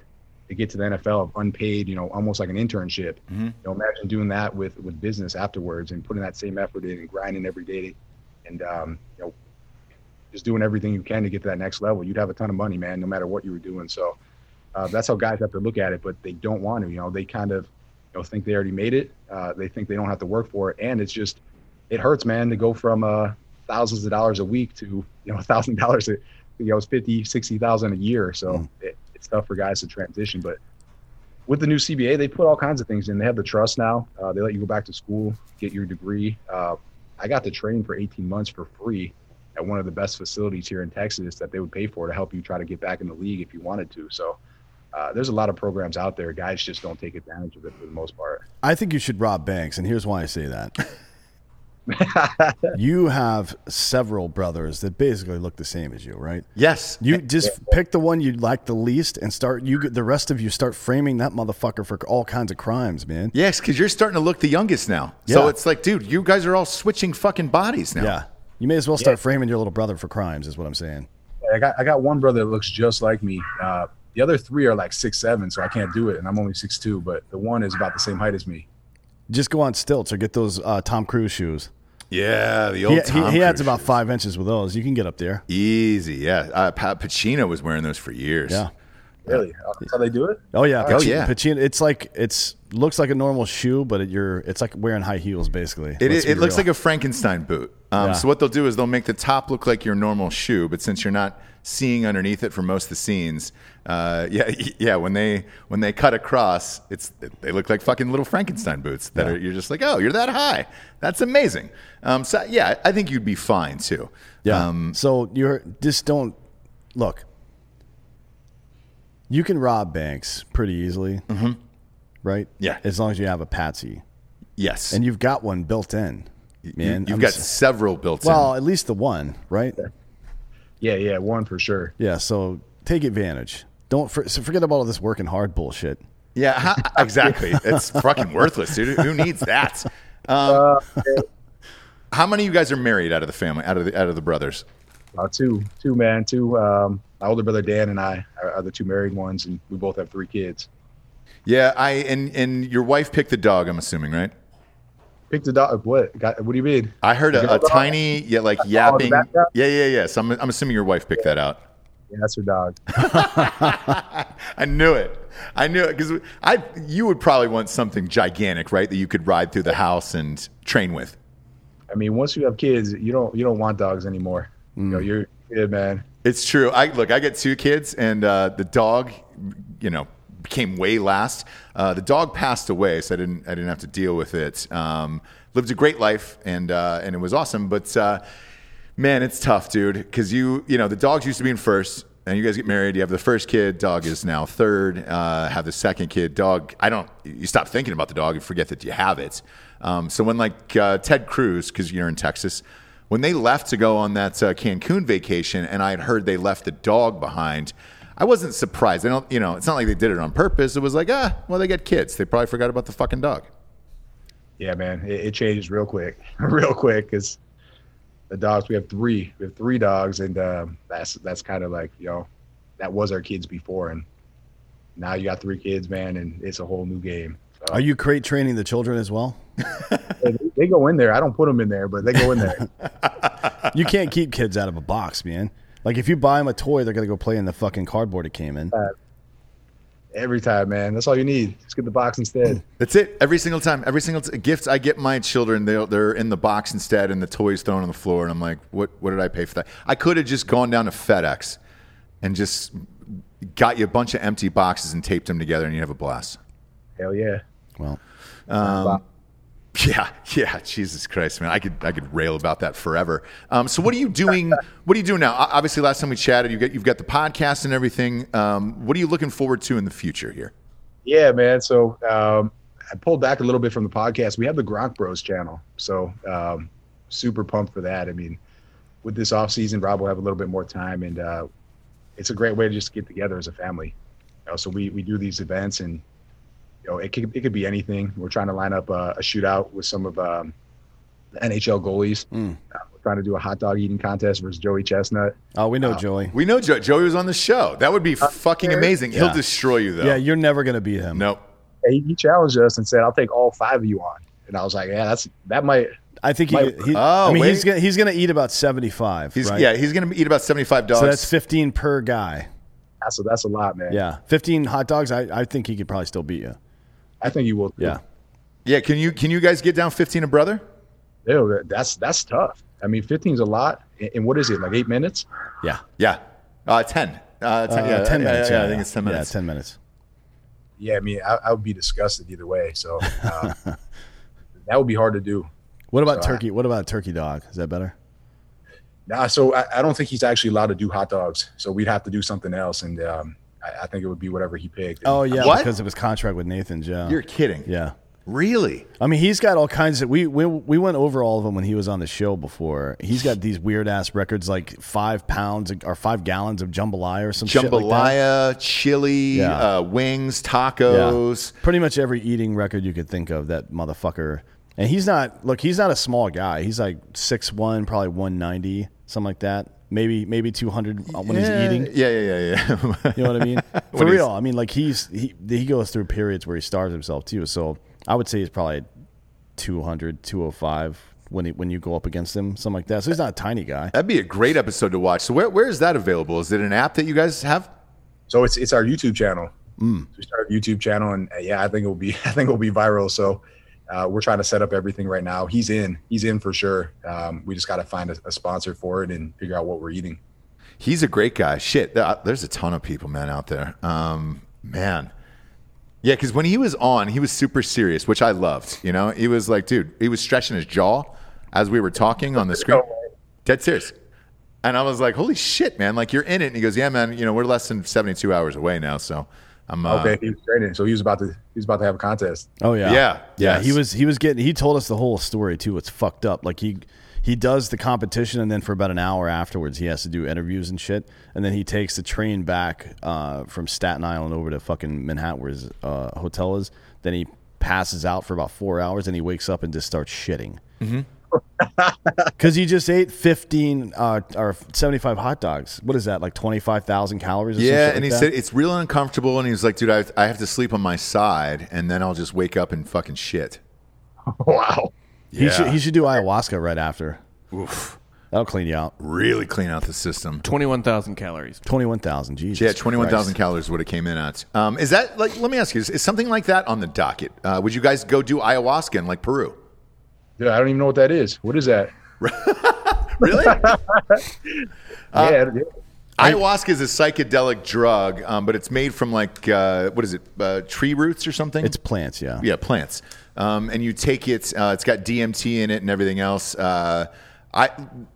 to get to the NFL of unpaid, you know, almost like an internship. Mhm. You know, imagine doing that with with business afterwards and putting that same effort in and grinding every day, and um, you know, just doing everything you can to get to that next level. You'd have a ton of money, man, no matter what you were doing. So uh, that's how guys have to look at it, but they don't want to. You know, they kind of you know think they already made it. Uh, they think they don't have to work for it, and it's just it hurts, man, to go from uh, thousands of dollars a week to you know a thousand dollars. You know, it's fifty, sixty thousand a year. So Mm. it, it's tough for guys to transition, but. With the new CBA, they put all kinds of things in. They have the trust now. Uh, they let you go back to school, get your degree. Uh, I got to train for 18 months for free at one of the best facilities here in Texas that they would pay for to help you try to get back in the league if you wanted to. So uh, there's a lot of programs out there. Guys just don't take advantage of it for the most part. I think you should rob banks, and here's why I say that. you have several brothers that basically look the same as you, right? Yes. You just pick the one you like the least and start. You the rest of you start framing that motherfucker for all kinds of crimes, man. Yes, because you're starting to look the youngest now. So it's like, dude, you guys are all switching fucking bodies now. Yeah, you may as well start framing your little brother for crimes. Is what I'm saying. I got I got one brother that looks just like me. Uh, the other three are like six seven, so I can't do it, and I'm only six two. But the one is about the same height as me. Just go on stilts or get those uh, Tom Cruise shoes. Yeah, the He, old he, Tom he adds Cruise about five inches with those. You can get up there. Easy, yeah. Uh, Pa- Pacino was wearing those for years. Yeah. Really? Uh, That's how they do it? Oh yeah. Oh, Pacino- yeah. Pacino, it's like it's looks like a normal shoe, but it, you're it's like wearing high heels basically. It, Let's it, looks like a Frankenstein boot. Um, Yeah. So what they'll do is they'll make the top look like your normal shoe, but since you're not seeing underneath it for most of the scenes, uh, yeah, yeah. When they when they cut across, it's they look like fucking little Frankenstein boots that Yeah. are you're just like, oh, you're that high. That's amazing. Um, so yeah, I think you'd be fine too. Yeah. Um, so you're just don't look. You can rob banks pretty easily, mm-hmm. Right? Yeah. as long as you have a patsy, yes. and you've got one built in. Man, you, have I'm got s- several built well, in. at least the one, right? Yeah, yeah, one for sure. Yeah. So take advantage. Don't for, so forget about all this working hard bullshit. Yeah, ha- exactly. it's fucking worthless, dude. Who needs that? Um, how many of you guys are married out of the family, out of the out of the brothers? Uh, two, two man, two. Um, my older brother Dan and I are, are the two married ones, and we both have three kids. Yeah, I and and your wife picked the dog. I'm assuming, right? Picked the dog. What? Got, what do you mean? I heard a, a tiny, yeah, like yapping. Yeah, yeah, yeah. So I'm, I'm assuming your wife picked that out. Yeah, that's her dog. I knew it. I knew it because I you would probably want something gigantic, right? That you could ride through the house and train with. I mean, once you have kids, you don't you don't want dogs anymore. You know, you're good, man. It's true. I look. I get two kids, and uh, the dog, you know, came way last. Uh, the dog passed away, so I didn't. I didn't have to deal with it. Um, lived a great life, and uh, and it was awesome. But uh, man, it's tough, dude. Because you, you know, the dogs used to be in first, and you guys get married. You have the first kid. Dog is now third. Uh, have the second kid. Dog. I don't. You stop thinking about the dog and forget that you have it. Um, so when like uh, Ted Cruz, because you're in Texas when they left to go on that uh, Cancun vacation, and I had heard they left the dog behind, I wasn't surprised. I don't, you know, it's not like they did it on purpose. It was like, ah, well, they get kids. They probably forgot about the fucking dog. Yeah, man. It, it changes real quick, real quick. Because the dogs. We have three. We have three dogs, and um, that's that's kind of like you know, that was our kids before, and now you got three kids, man, and it's a whole new game. So, Are you crate training the children as well? they, they go in there. I don't put them in there, but they go in there. You can't keep kids out of a box, man. Like if you buy them a toy, they're gonna go play in the fucking cardboard it came in. Every time, man. That's all you need. Just get the box instead. That's it. Every single time, every single t- gifts I get my children, they're, they're in the box instead, and the toys thrown on the floor. And I'm like, what? What did I pay for that? I could have just gone down to FedEx and just got you a bunch of empty boxes and taped them together, and you have a blast. Hell yeah. Well, um, Yeah, yeah. Jesus Christ, man, I could I could rail about that forever. Um, so, what are you doing? What are you doing now? Obviously, last time we chatted, you got you've got the podcast and everything. Um, what are you looking forward to in the future here? Yeah, man. So um, I pulled back a little bit from the podcast. We have the Gronk Bros channel, so um, super pumped for that. I mean, with this off season, Rob will have a little bit more time, and uh, it's a great way to just get together as a family. You know, so we we do these events, and you know, it could it could be anything. We're trying to line up a, a shootout with some of um, the NHL goalies. Uh, we're trying to do a hot dog eating contest versus Joey Chestnut. oh, we know Joey. We know Joe, Joey was on the show. That would be fucking amazing. He'll destroy you though. Yeah, you're never gonna beat him. Nope. He, he challenged us and said, "I'll take all five of you on." And I was like, "Yeah, that's that might." I think he. My- he Oh, I mean, wait. he's gonna he's gonna eat about seventy five. He's right? yeah. He's gonna eat about seventy five dollars. So that's fifteen per guy. That's a, that's a lot, man. Yeah, fifteen hot dogs. I, I think he could probably still beat you. I think you will. too. Yeah. yeah. Can you can you guys get down fifteen a brother? Ew, that's that's tough. I mean, 15 is a lot. And and what is it? Like eight minutes? Yeah. Yeah. Uh, ten. Uh, ten, Uh, yeah, ten minutes. Yeah, Yeah, I think it's ten minutes. Yeah, ten minutes. Yeah, I mean, I, I would be disgusted either way. So uh, that would be hard to do. What about So I- turkey? What about turkey dog? Is that better? Nah, so I, I don't think he's actually allowed to do hot dogs. So we'd have to do something else, and um, I, I think it would be whatever he picked. Oh yeah, What? because of his contract with Nathan's. Yeah. You're kidding. yeah. Really? I mean, he's got all kinds of. We, we we went over all of them when he was on the show before. He's got these weird ass records, like five pounds or five gallons of jambalaya or some shit like that. Jambalaya, chili, Yeah. uh, wings, Yeah. tacos. Pretty much every eating record you could think of. That motherfucker. And he's not. Look, he's not a small guy. He's like six one, probably one ninety, something like that. Maybe maybe two hundred when he's eating. Yeah, yeah, yeah, yeah. You know what I mean? For real. I mean, like he's he he goes through periods where he starves himself too. So I would say he's probably 200, 205 when he, when you go up against him, something like that. So he's not a tiny guy. That'd be a great episode to watch. So where where is that available? Is it an app that you guys have? So it's it's our YouTube channel. Mm. So we started a YouTube channel, and uh, yeah, I think it'll be I think it'll be viral. So uh, we're trying to set up everything right now. He's in. He's in for sure. Um, we just got to find a, a sponsor for it and figure out what we're eating. He's a great guy. Shit, there's a ton of people, man, out there. Um, man. Yeah, because when he was on, he was super serious, which I loved. You know, he was like, dude, he was stretching his jaw as we were talking on the screen. Dead serious. And I was like, holy shit, man. Like, you're in it. And he goes, yeah, man, you know, we're less than 72 hours away now. So I'm, uh, Okay, he was training, so he was about to he was about to have a contest. Oh yeah, Yeah, yeah. yes. He was he was getting. He told us the whole story too. It's fucked up. Like he he does the competition, and then for about an hour afterwards, he has to do interviews and shit. And then he takes the train back uh, from Staten Island over to fucking Manhattan, where his uh, hotel is. Then he passes out for about four hours, and he wakes up and just starts shitting. Because he just ate fifteen uh, or seventy-five hot dogs. What is that? Like twenty-five thousand calories? Or Yeah, and like he that? said it's real uncomfortable, and he was like, "Dude, I, I have to sleep on my side, and then I'll just wake up and fucking shit." wow. he Yeah. should he should do ayahuasca right after. Oof, That'll clean you out. really clean out the system. Twenty-one thousand calories. Twenty-one thousand. Jesus. Yeah, twenty-one thousand Christ. calories would have came in at. Um, is that like? Let me ask you: is, is something like that on the docket? Uh, would you guys go do ayahuasca in like Peru? Dude, I don't even know what that is. What is that? Really? yeah, yeah. ayahuasca is a psychedelic drug, um, but it's made from like uh, what is it? Uh, tree roots or something? It's plants. Yeah. Yeah, plants. Um, and you take it. Uh, it's got DMT in it and everything else. Uh, I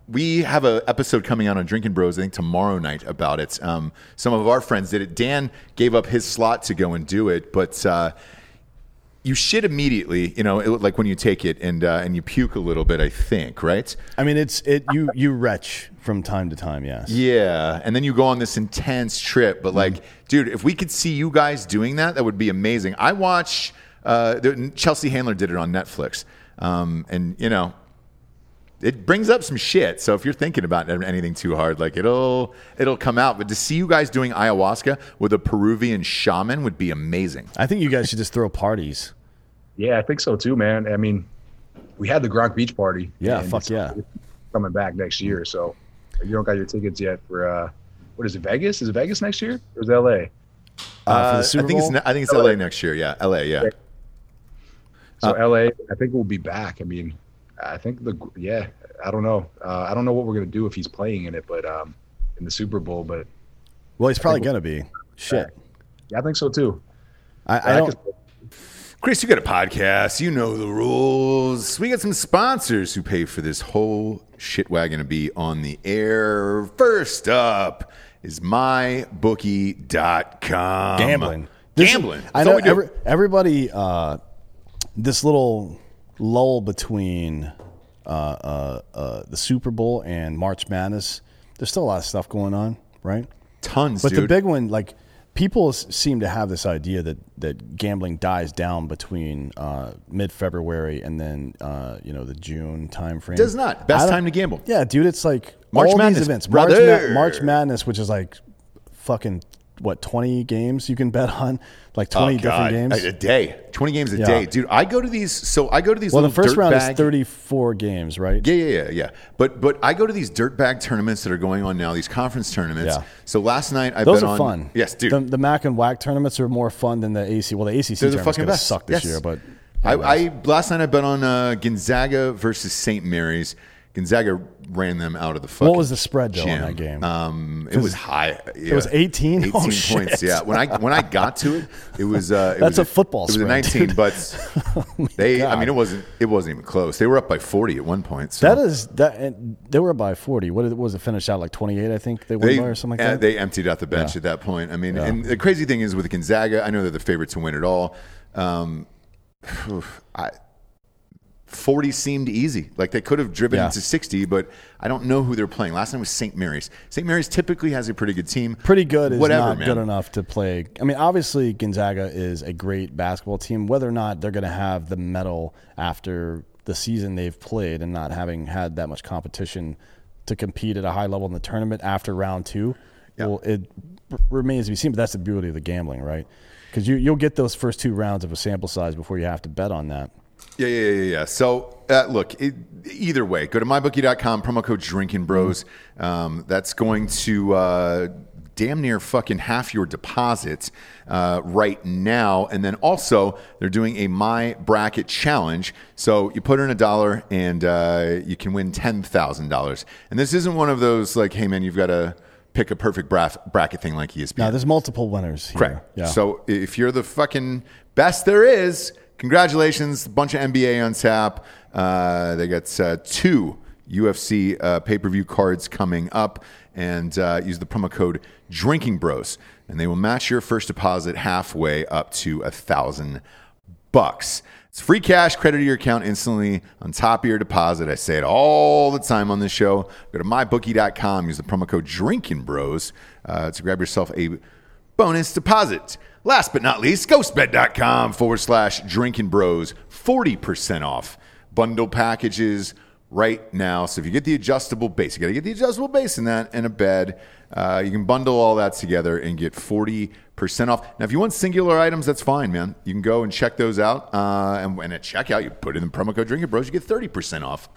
we have an episode coming out on Drinking Bros. I think tomorrow night about it. Um, some of our friends did it. Dan gave up his slot to go and do it, but. You shit immediately, you know, it, like when you take it and uh, and you puke a little bit. I think, right? I mean, it's it. You you retch from time to time. Yes. Yeah, and then you go on this intense trip. But like, dude, if we could see you guys doing that, that would be amazing. I watch. Uh, the, Chelsea Handler did it on Netflix, um, and you know, it brings up some shit. So if you're thinking about anything too hard, like it'll it'll come out. But to see you guys doing ayahuasca with a Peruvian shaman would be amazing. I think you guys should just throw parties. Yeah, I think so too, man. I mean, we had the Gronk Beach Party. Yeah, fuck it's yeah. Coming back next year, so you don't got your tickets yet for uh, what is it? Vegas? Is it Vegas next year or is it L.A.? Uh, for the I think Bowl? it's I think it's LA next year. Yeah, LA. Yeah. So Uh, L.A. I think we'll be back. I mean, I think the yeah. I don't know. Uh, I don't know what we're gonna do if he's playing in it, but um, in the Super Bowl. But well, he's probably gonna be. Shit. yeah, I think so too. I, I I don't. could- Chris, you got a podcast. You know the rules. We got some sponsors who pay for this whole shit wagon to be on the air. First up is mybookie.com. gambling. This is- Gambling. I know all we do. every, everybody. Uh, this little lull between uh, uh, uh, the Super Bowl and March Madness. There's still a lot of stuff going on, right? Tons, But dude. the big one, like people seem to have this idea that that gambling dies down between uh, mid February and then uh, you know the June time frame. Does not. Best time to gamble. Yeah, dude, it's like March all Madness, these events. March. Ma- March Madness, which is like fucking what twenty games you can bet on, like Oh, twenty God. different games. A, a day. 20 games a Yeah. day. Dude, I go to these. So I go to these well, the first round bag- is thirty-four games, right? Yeah, yeah, yeah, yeah. But but I go to these dirtbag tournaments that are going on now, these conference tournaments. Yeah. So last night I Those bet are on fun. Yes, dude. The, the MAC and WAC tournaments are more fun than the AC. Well, the ACC They're the fucking gonna best. suck this Yes. year, but I, I last night I bet on uh, Gonzaga versus St. Mary's. Gonzaga ran them out of the fucking. What was the spread, though, on gym. that game? Um, it was high. It was 18? 18 Oh, points. shit. Yeah. When I when I got to it, it was. Uh, it That's was a football It was a 19, dude. Oh but they. I mean, it wasn't. It wasn't even close. They were up by 40 at one point. So. that is that. And they were up by forty. What was it? Finished out like twenty-eight, I think they won They, by or something like that. they emptied out the bench Yeah. at that point. I mean, and the crazy thing is with Gonzaga, I know they're the favorite to win it all. Um, I, 40 seemed easy. Like they could have driven Yeah. into 60, but I don't know who they're playing. Last time was St. Mary's. St. Mary's typically has a pretty good team. Pretty good is Whatever, not man. good enough to play. I mean, obviously Gonzaga is a great basketball team. Whether or not they're going to have the medal after the season they've played and not having had that much competition to compete at a high level in the tournament after round two, well, it remains to be seen. But that's the beauty of the gambling, right? Because you you'll get those first two rounds of a sample size before you have to bet on that. Yeah, yeah, yeah, yeah. So, uh, look, it, either way, go to mybookie.com, promo code Drinking Bros. Um, that's going to uh, damn near fucking half your deposit uh, right now. And then also, they're doing a My Bracket Challenge. So, you put in a dollar and uh, you can win $10,000. And this isn't one of those, like, hey, man, you've got to pick a perfect bra- bracket thing like ESPN. Now, there's multiple winners. Here. Correct. Yeah. So if you're the fucking best there is, congratulations. A bunch of NBA on tap. Uh, they got uh, two UFC uh, pay per view cards coming up, and uh, use the promo code Drinking Bros, and they will match your first deposit halfway up to a thousand bucks. It's free cash credit to your account instantly on top of your deposit. I say it all the time on this show. Go to mybookie.com, use the promo code Drinking Bros uh, to grab yourself a bonus deposit. Last but not least, ghostbed.com forward slash drinking bros, 40% off bundle packages right now. So if you get the adjustable base, you got to get the adjustable base in that and a bed. Uh, you can bundle all that together and get 40% off. Now, if you want singular items, that's fine, man. You can go and check those out. Uh, and, at checkout, you put in the promo code Drinking Bros, you get 30% off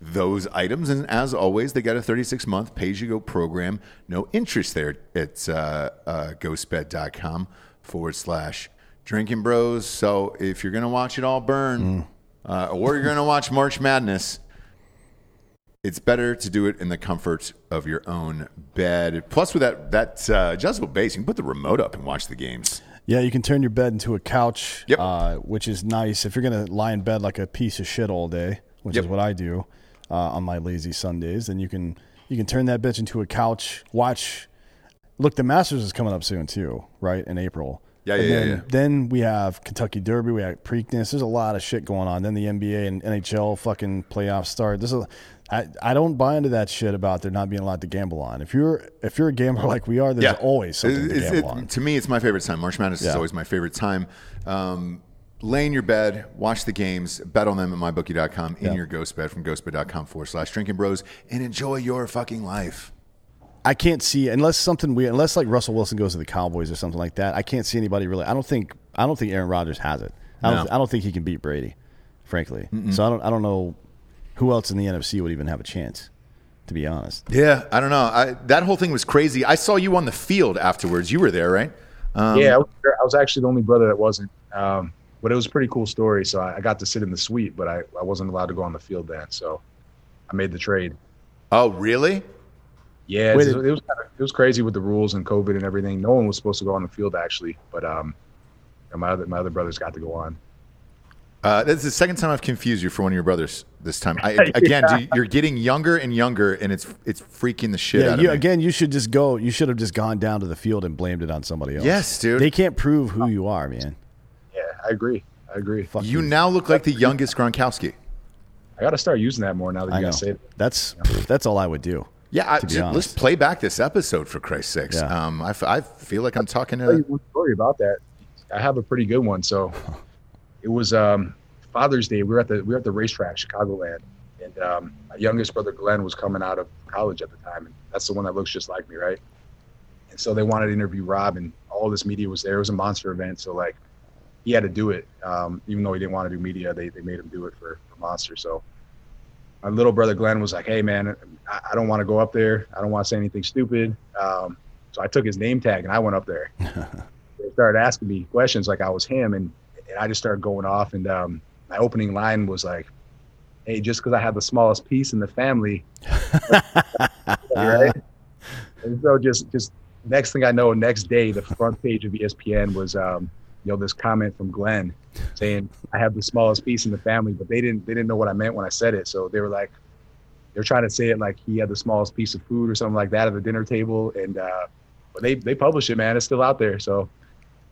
those items. And as always, they got a 36 month pay as you go program. No interest there at uh, uh, ghostbed.com forward slash drinking bros. So if you're going to watch it all burn uh, or you're going to watch March Madness, it's better to do it in the comfort of your own bed. Plus, with that that uh, adjustable base, you can put the remote up and watch the games. Yeah, you can turn your bed into a couch, Yep. uh, which is nice. If you're going to lie in bed like a piece of shit all day, which Yep. is what I do uh, on my lazy Sundays, then you can you can turn that bitch into a couch. Watch. Look, the Masters is coming up soon too, right? In April. Yeah, yeah, yeah, then, yeah. Then we have Kentucky Derby. We have Preakness. There's a lot of shit going on. Then the NBA and NHL fucking playoffs start. This is. I, I don't buy into that shit about there not being a lot to gamble on. If you're if you're a gambler like we are, there's always something to gamble it- on. To me, it's my favorite time. March Madness is always my favorite time. Um, lay in your bed, watch the games, bet on them at mybookie.com in Yeah. your ghost bed from ghostbed.com forward slash drinking bros and enjoy your fucking life. I can't see unless something weird, unless like Russell Wilson goes to the Cowboys or something like that. I can't see anybody really. I don't think. I don't think Aaron Rodgers has it. I don't. No. I don't think he can beat Brady, frankly. So I don't. I don't know who else in the NFC would even have a chance. To be honest, Yeah, I don't know. I, that whole thing was crazy. I saw you on the field afterwards. You were there, right? Um, yeah, I was, I was actually the only brother that wasn't. Um, but it was a pretty cool story. So I, I got to sit in the suite, but I, I wasn't allowed to go on the field then. So I made the trade. Oh, really? Yeah, Wait, it, did- it was kind of, it was crazy with the rules and COVID and everything. No one was supposed to go on the field actually, but um, my other my other brothers got to go on. Uh, that's the second time I've confused you for one of your brothers this time. I, again, Yeah. dude, you're getting younger and younger, and it's it's freaking the shit yeah. out You, of me. again, you should just go. You should have just gone down to the field and blamed it on somebody else. Yes, dude. They can't prove who you are, man. Yeah, I agree. I agree. Fuck you now look like the youngest Gronkowski. I got to start using that more now that you know. guys say it. That's that's all I would do. Yeah, I, To be just- let's play back this episode for Christ's sakes. Yeah. Um, I, f- I feel like I'm talking tell you to. one story about that. I have a pretty good one. So it was um, Father's Day. We were at the we were at the racetrack, Chicagoland, and um, my youngest brother Glenn was coming out of college at the time, and that's the one that looks just like me, right? And so they wanted to interview Rob, and all this media was there. It was a monster event, so like he had to do it, um, even though he didn't want to do media. They they made him do it for, for Monster. So my little brother Glenn was like, "Hey man, I, I don't want to go up there. I don't want to say anything stupid." Um, so I took his name tag and I went up there. they started asking me questions like I was him, and, and I just started going off. And um, my opening line was like, "Hey, just because I have the smallest piece in the family, right?" And so just just next thing I know, next day, the front page of ESPN was um, you know this comment from Glenn saying I have the smallest piece in the family, but they didn't they didn't know what I meant when I said it, so they were like. They're trying to say it like he had the smallest piece of food or something like that at the dinner table, and uh, but they they publish it, man. It's still out there. So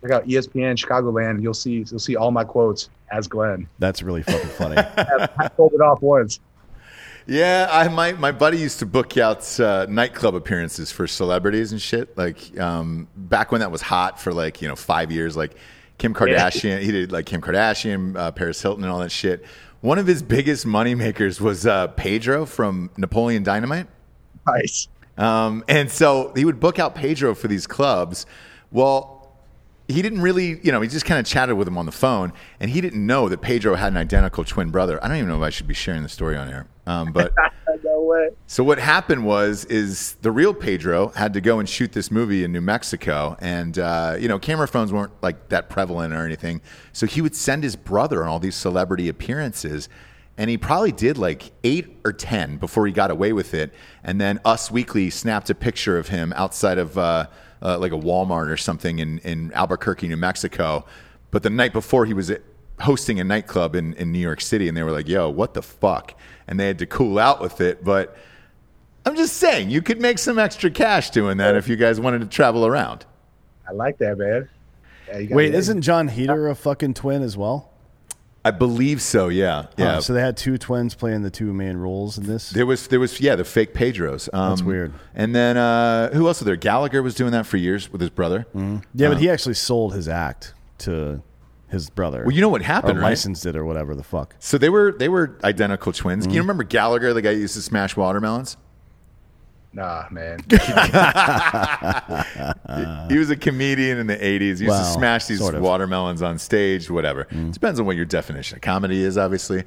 check out ESPN Chicagoland. You'll see you'll see all my quotes as Glenn. That's really fucking funny. I pulled it off once. Yeah, I my my buddy used to book out uh, nightclub appearances for celebrities and shit. Like um, back when that was hot for like you know five years. Like Kim Kardashian, he did like Kim Kardashian, uh, Paris Hilton, and all that shit. One of his biggest moneymakers was uh, Pedro from Napoleon Dynamite. Nice. Um, and so he would book out Pedro for these clubs. Well, he didn't really, you know, he just kind of chatted with him on the phone, and he didn't know that Pedro had an identical twin brother. I don't even know if I should be sharing the story on air. Um, but no way. so what happened was, is the real Pedro had to go and shoot this movie in New Mexico, and uh, you know, camera phones weren't like that prevalent or anything. So he would send his brother on all these celebrity appearances, and he probably did like eight or ten before he got away with it. And then Us Weekly snapped a picture of him outside of uh, uh, like a Walmart or something in in Albuquerque, New Mexico. But the night before, he was hosting a nightclub in, in New York City, and they were like, "Yo, what the fuck?" And they had to cool out with it. But I'm just saying, you could make some extra cash doing that if you guys wanted to travel around. I like that, man. Yeah, Wait, isn't Jon Heder a fucking twin as well? I believe so. Yeah, yeah. Oh, so they had two twins playing the two main roles in this. there was there was yeah the fake Pedros. Um, That's weird. And then uh, who else was there? Gallagher was doing that for years with his brother. Yeah, but he actually sold his act to his brother. Well, you know what happened, or right? licensed it or whatever the fuck. So they were they were identical twins. Mm-hmm. You remember Gallagher, the guy who used to smash watermelons? Nah, man. he was a comedian in the 80s. He used to smash these sort of. watermelons on stage, whatever. Depends on what your definition of comedy is, obviously.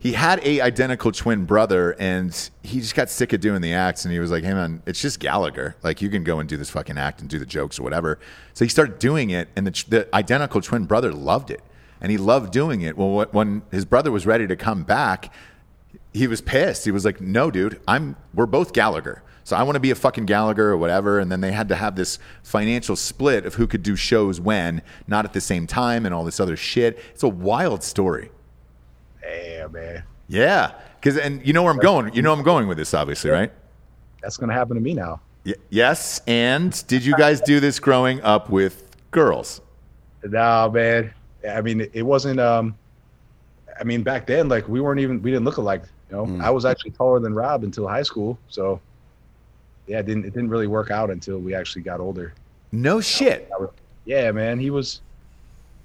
He had a identical twin brother, and he just got sick of doing the acts, and he was like, hey, man, it's just Gallagher. Like, you can go and do this fucking act and do the jokes or whatever. So he started doing it, and the, the identical twin brother loved it, and he loved doing it. Well, when his brother was ready to come back, he was pissed. He was like, "No, dude, I'm we're both Gallagher. So I want to be a fucking Gallagher or whatever." And then they had to have this financial split of who could do shows when, not at the same time, and all this other shit. It's a wild story. Damn, man. Yeah, because and you know where I'm going. You know I'm going with this, obviously, right? That's gonna happen to me now. Y- yes. And did you guys do this growing up with girls? No, man. I mean, it wasn't. Um, I mean, back then, like we weren't even. We didn't look alike. You know, Mm. I was actually taller than Rob until high school. So, yeah, it didn't. It didn't really work out until we actually got older. No shit. Yeah, man. He was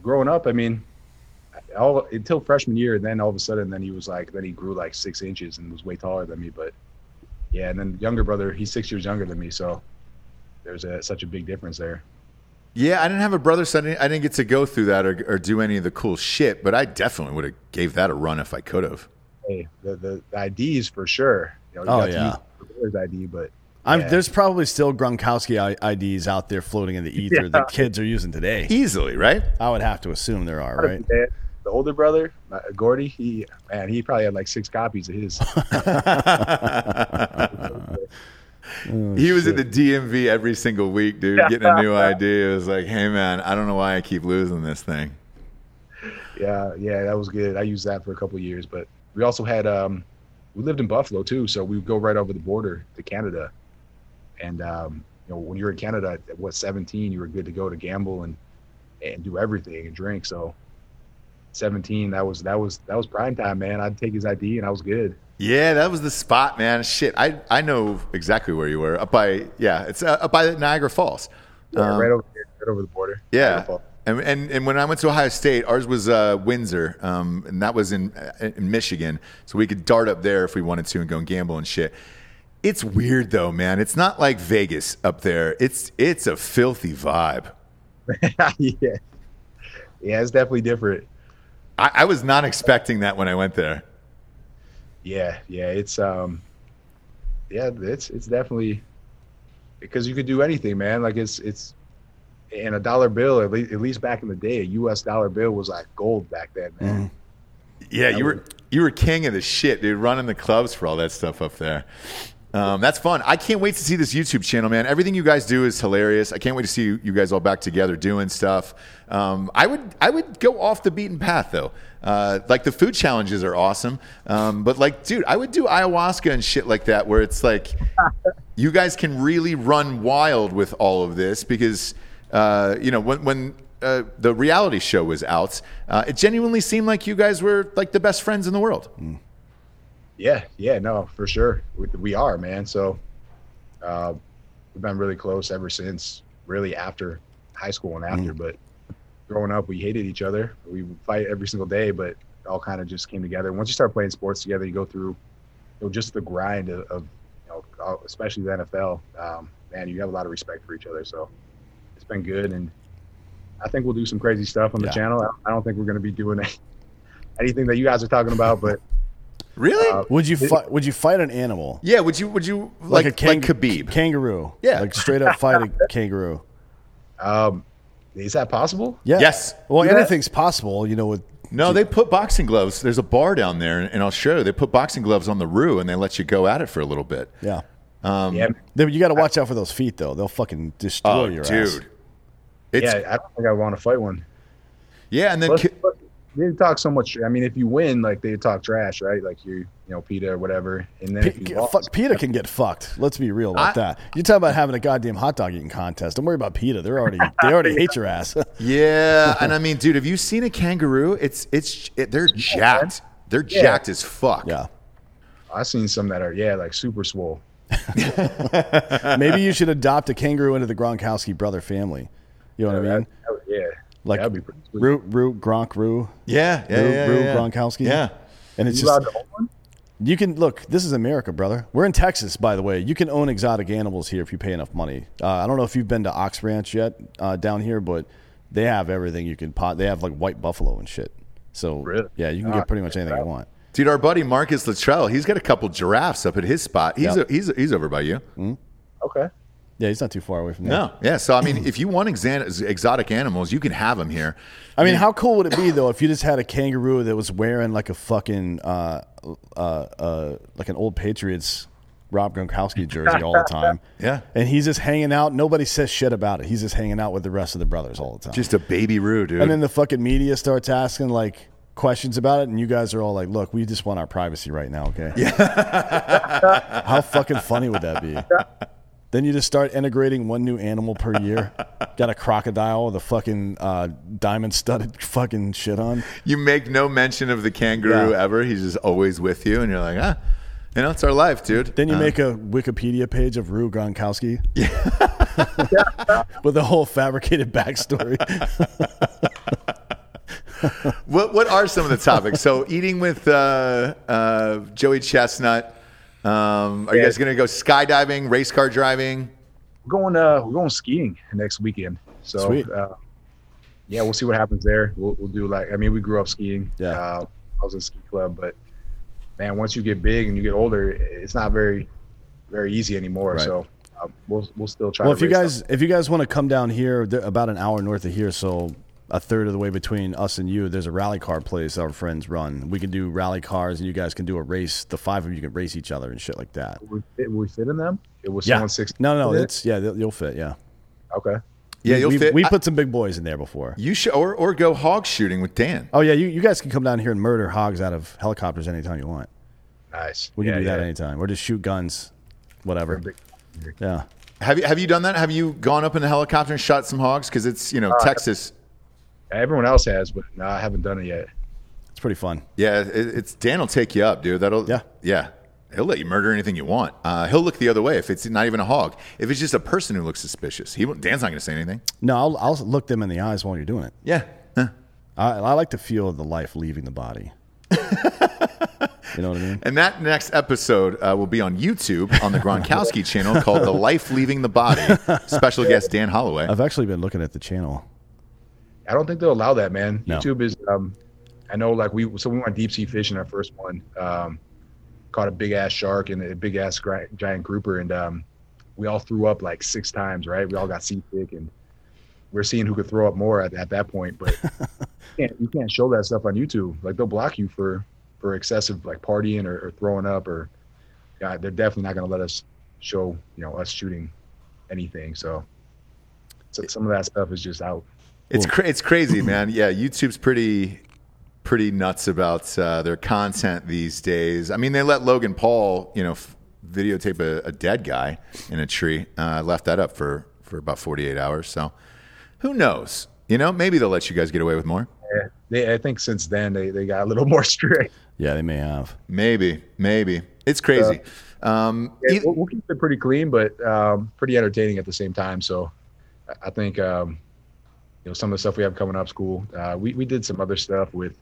growing up. I mean, all until freshman year. And then all of a sudden, then he was like, then he grew like six inches and was way taller than me. But yeah, and then younger brother, he's six years younger than me, so there's a, such a big difference there. Yeah, I didn't have a brother, so I didn't, I didn't get to go through that or, or do any of the cool shit. But I definitely would have gave that a run if I could have. Hey, the the, the IDs for sure. You know, you Oh, got yeah. use brother's ID, but I'm, yeah. There's probably still Gronkowski IDs out there floating in the ether Yeah. that kids are using today. Easily, right? I would have to assume there are, right? The older brother, uh, Gordie, he man, he probably had like six copies of his. he was at the DMV every single week, dude, getting a new idea. It was like, hey, man, I don't know why I keep losing this thing. Yeah, yeah, that was good. I used that for a couple of years, but we also had um, we lived in Buffalo too, so we would go right over the border to Canada, and um, you know when you're in Canada at what 17, you were good to go to gamble and and do everything and drink. So 17, that was that was that was prime time, man. I'd take his ID and I was good. Yeah, that was the spot, man. Shit, I I know exactly where you were. Up by yeah, it's uh, up by Niagara Falls. Yeah, Um, right over there, right over the border. Yeah. And, and and when I went to Ohio State, ours was uh, Windsor, um, and that was in in Michigan, so we could dart up there if we wanted to and go and gamble and shit. It's weird though, man. It's not like Vegas up there. It's it's a filthy vibe. yeah, yeah, it's definitely different. I, I was not expecting that when I went there. Yeah, yeah, it's um, yeah, it's it's definitely because you could do anything, man. Like it's it's and a dollar bill at least at least back in the day, a U.S. dollar bill was like gold back then, man. Yeah, That you were you were king of the shit, dude. Running the clubs for all that stuff up there. Um, that's fun. I can't wait to see this YouTube channel, man. Everything you guys do is hilarious. I can't wait to see you, you guys all back together doing stuff. Um, I would I would go off the beaten path though. Uh, like the food challenges are awesome, um, but like, dude, I would do ayahuasca and shit like that, where it's like you guys can really run wild with all of this because uh, you know when when uh, the reality show was out, uh, it genuinely seemed like you guys were like the best friends in the world. Yeah, yeah, no, for sure, we, we are, man. So uh, we've been really close ever since, really after high school and after. But growing up, we hated each other. We would fight every single day, but it all kind of just came together. Once you start playing sports together, you go through you know, just the grind of, of you know, uh, especially the NFL. Um, man, you have a lot of respect for each other. So it's been good, and I think we'll do some crazy stuff on the Yeah. channel. I don't think we're going to be doing anything that you guys are talking about, but Really? Uh, Would you fight? Would you fight an animal yeah. Would you? Would you like like, kang- Khabib? kangaroo? Yeah. like straight up fight a kangaroo. um, is that possible? Yeah. Yes. Well, Yeah. anything's possible, you know. With no, they put boxing gloves. There's a bar down there in, in Australia. They put boxing gloves on the roo and they let you go at it for a little bit. yeah, Um, yeah, you got to watch out for those feet though. They'll fucking destroy Oh, your dude. ass. It's, yeah. I don't think I want to fight one. yeah, and then But, ki- but they talk so much. I mean, if you win, like they talk trash, right? Like you, you know, PETA or whatever. And then if P- you lost, fuck, PETA can get fucked. Let's be real about I- that. You talk about having a goddamn hot dog eating contest. Don't worry about PETA. They're already they already hate your ass. yeah, and I mean, dude, have you seen a kangaroo? It's it's it, they're jacked. They're Yeah. jacked as fuck. yeah. I've seen some that are yeah, like super swole. Maybe you should adopt a kangaroo into the Gronkowski brother family. You know what I mean? That- that- yeah, Like that'd be sweet. Roo, Roo, Gronk, Roo, Yeah, yeah, Roo, yeah, Roo yeah. Gronkowski. Yeah. And it's you just allowed to own one? You can look. This is America, brother. We're in Texas, by the way. You can own exotic animals here if you pay enough money. Uh, I don't know if you've been to Ox Ranch yet uh, down here, but they have everything you can pot. They have like white buffalo and shit. So Really? yeah, you can Ah, get pretty much anything you want. Dude, our buddy Marcus Luttrell, he's got a couple giraffes up at his spot. He's Yep. a, he's he's over by you. Okay. Yeah, he's not too far away from there. No, yeah. So I mean, if you want exan- exotic animals, you can have them here. I mean, how cool would it be though if you just had a kangaroo that was wearing like a fucking uh, uh, uh, like an old Patriots Rob Gronkowski jersey all the time? Yeah. and he's just hanging out. Nobody says shit about it. He's just hanging out with the rest of the brothers all the time. Just a baby roo, dude. And then the fucking media starts asking like questions about it, and you guys are all like, "Look, we just want our privacy right now, okay?" Yeah. How fucking funny would that be? Then you just start integrating one new animal per year. Got a crocodile with a fucking uh, diamond studded fucking shit on. you make no mention of the kangaroo Yeah. ever. He's just always with you, and you're like, ah, you know, it's our life, dude. Then you Uh, make a Wikipedia page of Roo Gronkowski. Yeah. with a whole fabricated backstory. what what are some of the topics? So eating with uh, uh, Joey Chestnut. Um, are you guys going to go skydiving, race car driving? We're going uh we're going skiing next weekend. So Sweet. Uh, yeah, we'll see what happens there. We'll, we'll do like I mean we grew up skiing. Yeah. Uh, I was in ski club, but man, once you get big and you get older, it's not very very easy anymore. Right. So uh, we'll we'll still try. Well, if you guys if you guys want to come down here, they're about an hour north of here, so a third of the way between us and you, there's a rally car place our friends run. We can do rally cars, and you guys can do a race. The five of you can race each other and shit like that. Will we fit, will we fit in them? It was Yeah. someone six. No, no, fit it's yeah, you'll fit. Yeah, okay. Yeah, you'll we, fit. We put some big boys in there before. you should or or go hog shooting with Dan. Oh yeah, you, you guys can come down here and murder hogs out of helicopters anytime you want. Nice. We can Yeah, do that yeah. anytime, or just shoot guns, whatever. Yeah. Have you have you done that? Have you gone up in a helicopter and shot some hogs? Because it's you know Uh, Texas. Everyone else has, but no, I haven't done it yet. It's pretty fun. Yeah, it, it's Dan will take you up, dude. That'll Yeah. yeah. He'll let you murder anything you want. Uh, he'll look the other way if it's not even a hog. If it's just a person who looks suspicious, he won't, Dan's not going to say anything. No, I'll, I'll look them in the eyes while you're doing it. Yeah. Huh. I, I like to feel the life leaving the body. you know what I mean? And that next episode uh, will be on YouTube on the Gronkowski channel called "The Life Leaving the Body." Special guest Dan Holloway. I've actually been looking at the channel. I don't think they'll allow that, man. No. YouTube is. Um, I know, like we so we went deep sea fishing our first one. Um, caught a big ass shark and a big ass giant grouper, and um, we all threw up like six times. Right, we all got seasick, and we're seeing who could throw up more at, at that point. But you, can't, you can't show that stuff on YouTube. Like they'll block you for for excessive like partying or, or throwing up, or they're definitely not going to let us show you know us shooting anything. So, so some of that stuff is just out. It's cra- it's crazy, man. Yeah, YouTube's pretty pretty nuts about uh, their content these days. I mean, they let Logan Paul, you know, f- videotape a, a dead guy in a tree. Uh, left that up for for about forty eight hours. So, who knows? You know, maybe they'll let you guys get away with more. Yeah, they, I think since then they, they got a little more strict. Yeah, they may have. Maybe, maybe it's crazy. um, Yeah, eith- we'll, we'll keep it pretty clean, but um, pretty entertaining at the same time. So I- I think um, you know some of the stuff we have coming up. School. Uh, we we did some other stuff with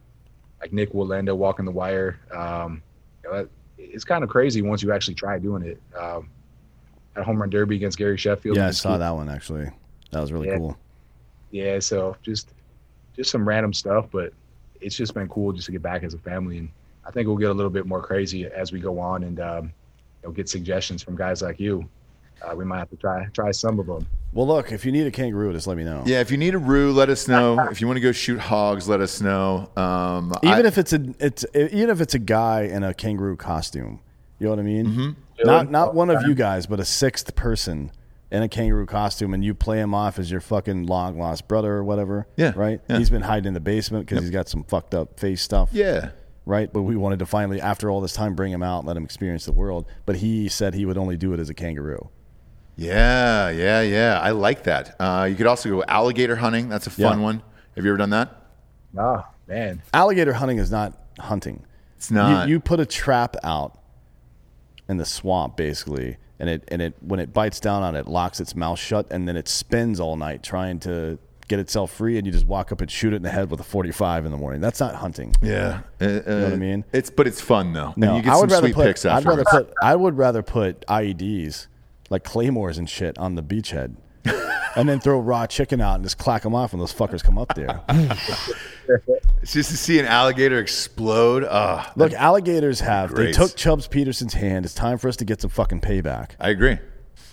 like Nik Wallenda walking the wire. Um, you know, that, it's kind of crazy once you actually try doing it. Um, at home run derby against Gary Sheffield. Yeah, I saw that one actually. That was really Yeah. cool. Yeah, so just just some random stuff, but it's just been cool just to get back as a family, and I think we'll get a little bit more crazy as we go on, and um, you know, get suggestions from guys like you. Uh, we might have to try try some of them. Well, look, if you need a kangaroo, just let me know. yeah, if you need a roo, let us know. if you want to go shoot hogs, let us know. Um, Even I- if it's a it's even if it's a guy in a kangaroo costume, you know what I mean? Mm-hmm. Not not one of you guys, but a sixth person in a kangaroo costume, and you play him off as your fucking long lost brother or whatever. Yeah, right. yeah. He's been hiding in the basement because he's got some fucked up face stuff. yeah. right. But we wanted to finally, after all this time, bring him out, and let him experience the world. But he said he would only do it as a kangaroo. Yeah, yeah, yeah. I like that. Uh, you could also go alligator hunting. That's a fun Yeah. one. Have you ever done that? Ah, man, Alligator hunting is not hunting. It's not. You, you put a trap out in the swamp, basically, and it and it when it bites down on it, locks its mouth shut, and then it spins all night trying to get itself free, and you just walk up and shoot it in the head with a forty-five in the morning. That's not hunting. yeah. Uh, you know what I mean? It's but it's fun though. No, you get I some would rather sweet put. I'd rather put. I would rather put IEDs like claymores and shit on the beachhead, and then throw raw chicken out and just clack them off, when those fuckers come up there. It's just to see an alligator explode. Ah, Look, alligators have. They took Chubbs Peterson's hand. It's time for us to get some fucking payback. I agree.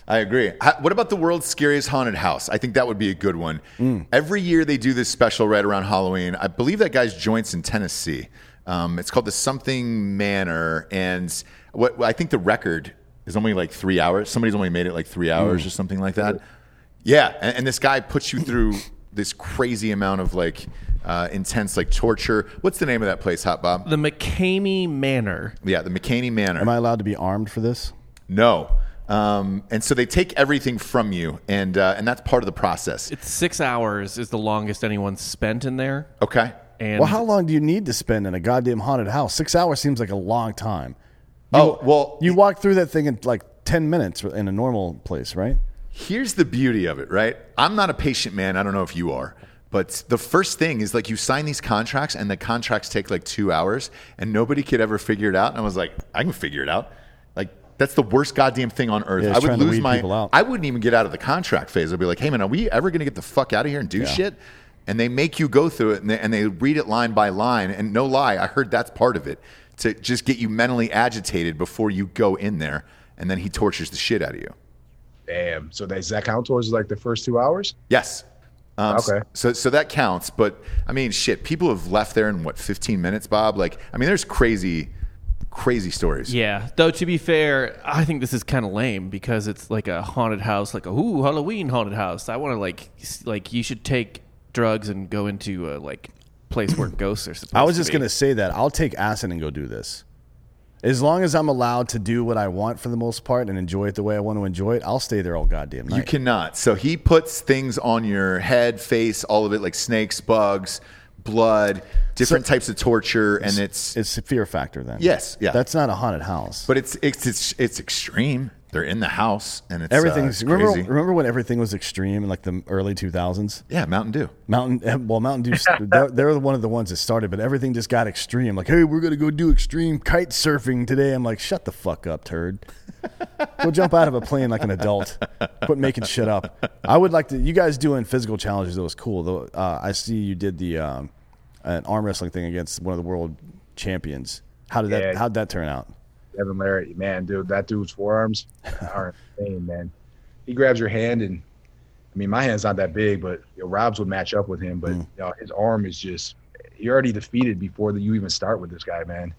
I agree. Ha- What about the world's scariest haunted house? I think that would be a good one. Mm. Every year they do this special right around Halloween. I believe that guy's joints in Tennessee. Um, it's called the Something Manor, and what I think the record is only like three hours. Somebody's only made it like three hours or something like that. Yeah, and, and this guy puts you through this crazy amount of like uh, intense like torture. What's the name of that place, Hot Bob? The McKamey Manor. Yeah, the McKamey Manor. Am I allowed to be armed for this? No. Um, and so they take everything from you, and uh, and that's part of the process. It's six hours is the longest anyone's spent in there. Okay. And Well, how long do you need to spend in a goddamn haunted house? Six hours seems like a long time. Oh well, You walk through that thing in like 10 minutes in a normal place, right? here's the beauty of it, right? I'm not a patient man. I don't know if you are, But the first thing is like you sign these contracts and the contracts take like two hours and nobody could ever figure it out. And I was like, I can figure it out. Like that's the worst goddamn thing on earth. Yeah, I would lose my. I wouldn't even get out of the contract phase. I'd be like, hey man, are we ever going to get the fuck out of here and do shit? And they make you go through it and they, and they read it line by line. And no lie, I heard that's part of it to just get you mentally agitated before you go in there. And then he tortures the shit out of you. Damn. So does that count towards like the first two hours? Yes. Um, Okay. So so that counts, but I mean, shit. People have left there in what 15 minutes, Bob. Like, I mean, there's crazy, crazy stories. Yeah, though to be fair, I think this is kind of lame because it's like a haunted house, like a ooh Halloween haunted house. I want to like like you should take drugs and go into a like place where ghosts are supposed. To be. I was to just be. gonna say that I'll take acid and go do this. As long as I'm allowed to do what I want for the most part and enjoy it the way I want to enjoy it, I'll stay there all goddamn night. You cannot. So he puts things on your head, face, all of it, like snakes, bugs, blood, different types of torture, and it's it's a fear factor then. Yes, yeah. That's not a haunted house. but it's it's it's, it's extreme. They're in the house, and it's Everything's uh, remember crazy. remember when everything was extreme in like the early 2000s? Yeah, Mountain Dew. Mountain well Mountain Dew they're, they're one of the ones that started, but everything just got extreme. Like, hey, we're gonna go do extreme kite surfing today. I'm like, shut the fuck up, turd. go jump out of a plane like an adult. Quit making shit up. I would like to. You guys doing physical challenges? That was cool. Though uh, I see you did the um, an arm wrestling thing against one of the world champions. How did that? How'd that turn out? Evan Larry, man, dude, that dude's forearms are insane, man. He grabs your hand, and I mean, my hand's not that big, but you know, Rob's would match up with him. But Mm. you know, his arm is just—you're already defeated before you even start with this guy, man.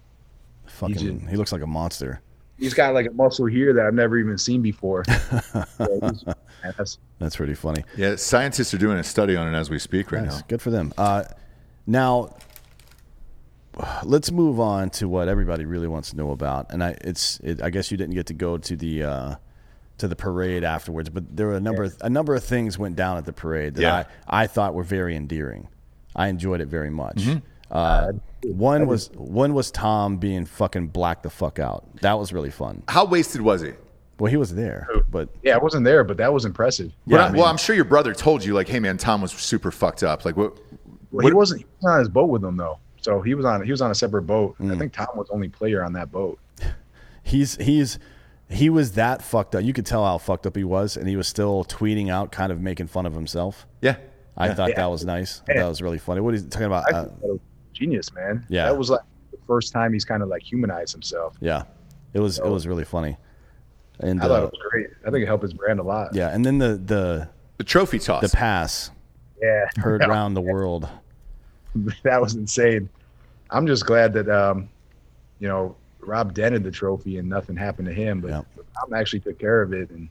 Fucking, just- he looks like a monster. He's got like a muscle here that I've never even seen before. Yeah, that's- That's pretty funny. Yeah, scientists are doing a study on it as we speak right Nice. now. Good for them. Uh, now, let's move on to what everybody really wants to know about. And I, it's, it, I guess you didn't get to go to the uh, to the parade afterwards, but there were a number of, a number of things went down at the parade that Yeah. I, I thought were very endearing. I enjoyed it very much. Mm-hmm. Uh, one was one was Tom being fucking black the fuck out. That was really fun. How wasted was he? Well, he was there, but yeah, I wasn't there, but that was impressive. Well, Yeah, I- I mean- well, I'm sure your brother told you, like, hey man, Tom was super fucked up. Like, what? Well, he wasn't. He was on his boat with them though, so he was on. He was on a separate boat. Mm. I think Tom was the only player on that boat. he's he's he was that fucked up. You could tell how fucked up he was, and he was still tweeting out, kind of making fun of himself. Yeah. I Yeah. thought Yeah. that was nice. I thought that was really funny. What is he talking about? I Uh, that was genius, man. Yeah. that was like the first time he's kind of like humanized himself. yeah, it was it was really funny. And I thought uh, it was great. I think it helped his brand a lot. yeah, and then the the The trophy toss. the pass yeah, heard around the world. that was insane. I'm just glad that um, you know Rob dented the trophy and nothing happened to him, but Yeah. Tom actually took care of it and you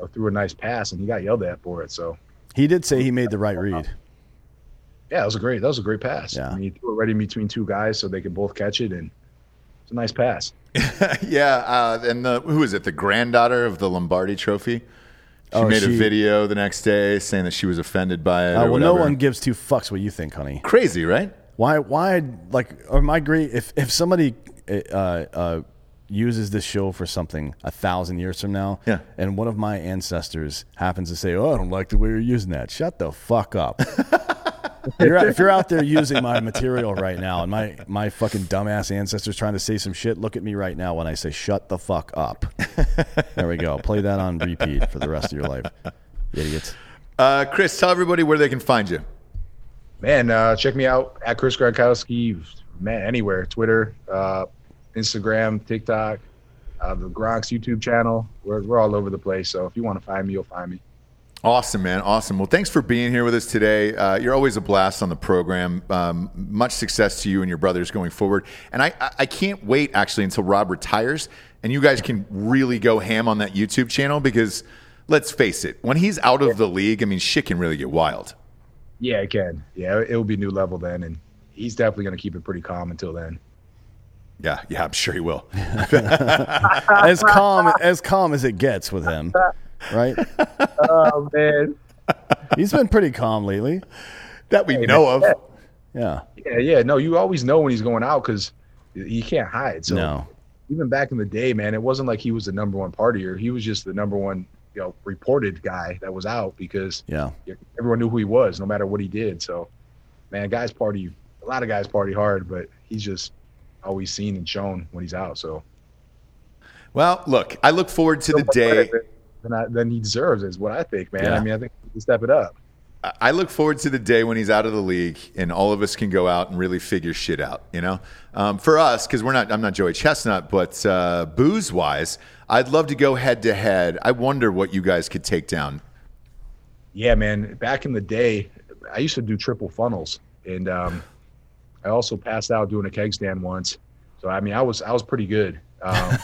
know, threw a nice pass, and he got yelled at for it. So He did say he made the right read. yeah, that was a great. That was a great pass. Yeah. I mean, he threw it right in between two guys so they could both catch it, and it's a nice pass. yeah, uh, and the who is it? The granddaughter of the Lombardi Trophy. She Oh, made a video the next day saying that she was offended by it. Uh, well, no one gives two fucks what you think, honey. Crazy, right? Why? Why? Like, am I great. If if somebody uh, uh, uses this show for something a thousand years from now, Yeah. and one of my ancestors happens to say, "Oh, I don't like the way you're using that," shut the fuck up. you're, if you're out there using my material right now, and my my fucking dumbass ancestors trying to say some shit, look at me right now when I say "shut the fuck up." there we go. Play that on repeat for the rest of your life, idiots. Uh, Chris, tell everybody where they can find you. Man, uh, check me out at Chris Gronkowski. Man, anywhere, Twitter, uh, Instagram, TikTok, uh, the Gronk's YouTube channel. We're we're all over the place. So if you want to find me, you'll find me. Awesome, man. Awesome. Well, thanks for being here with us today. Uh, you're always a blast on the program. Um, much success to you and your brothers going forward. And I, I- I can't wait actually until Rob retires and you guys can really go ham on that YouTube channel because let's face it, when he's out of the league, I mean, shit can really get wild. Yeah, it can. Yeah, it will be new level then, and he's definitely going to keep it pretty calm until then. Yeah, yeah, I'm sure he will. As calm as calm as it gets with him, right? Oh man. He's been pretty calm lately. that we know of. Yeah. Yeah, yeah. No, you always know when he's going out because he can't hide. So No. even back in the day, man, it wasn't like he was the number one partier. He was just the number one you know reported guy that was out because Yeah. everyone knew who he was, no matter what he did. So, man, guys party. A lot of guys party hard, but he's just always seen and shown when he's out. So Well, look, I look forward to the more day. Credit than, I, than he deserves is what I think, man. Yeah. I mean, I think he step it up. I look forward to the day when he's out of the league and all of us can go out and really figure shit out. You know, um, for us because we're not. I'm not Joey Chestnut, but uh, booze wise, I'd love to go head to head. I wonder what you guys could take down. Yeah, man. Back in the day, I used to do triple funnels, and um, I also passed out doing a keg stand once. So I mean, I was I was pretty good. Um,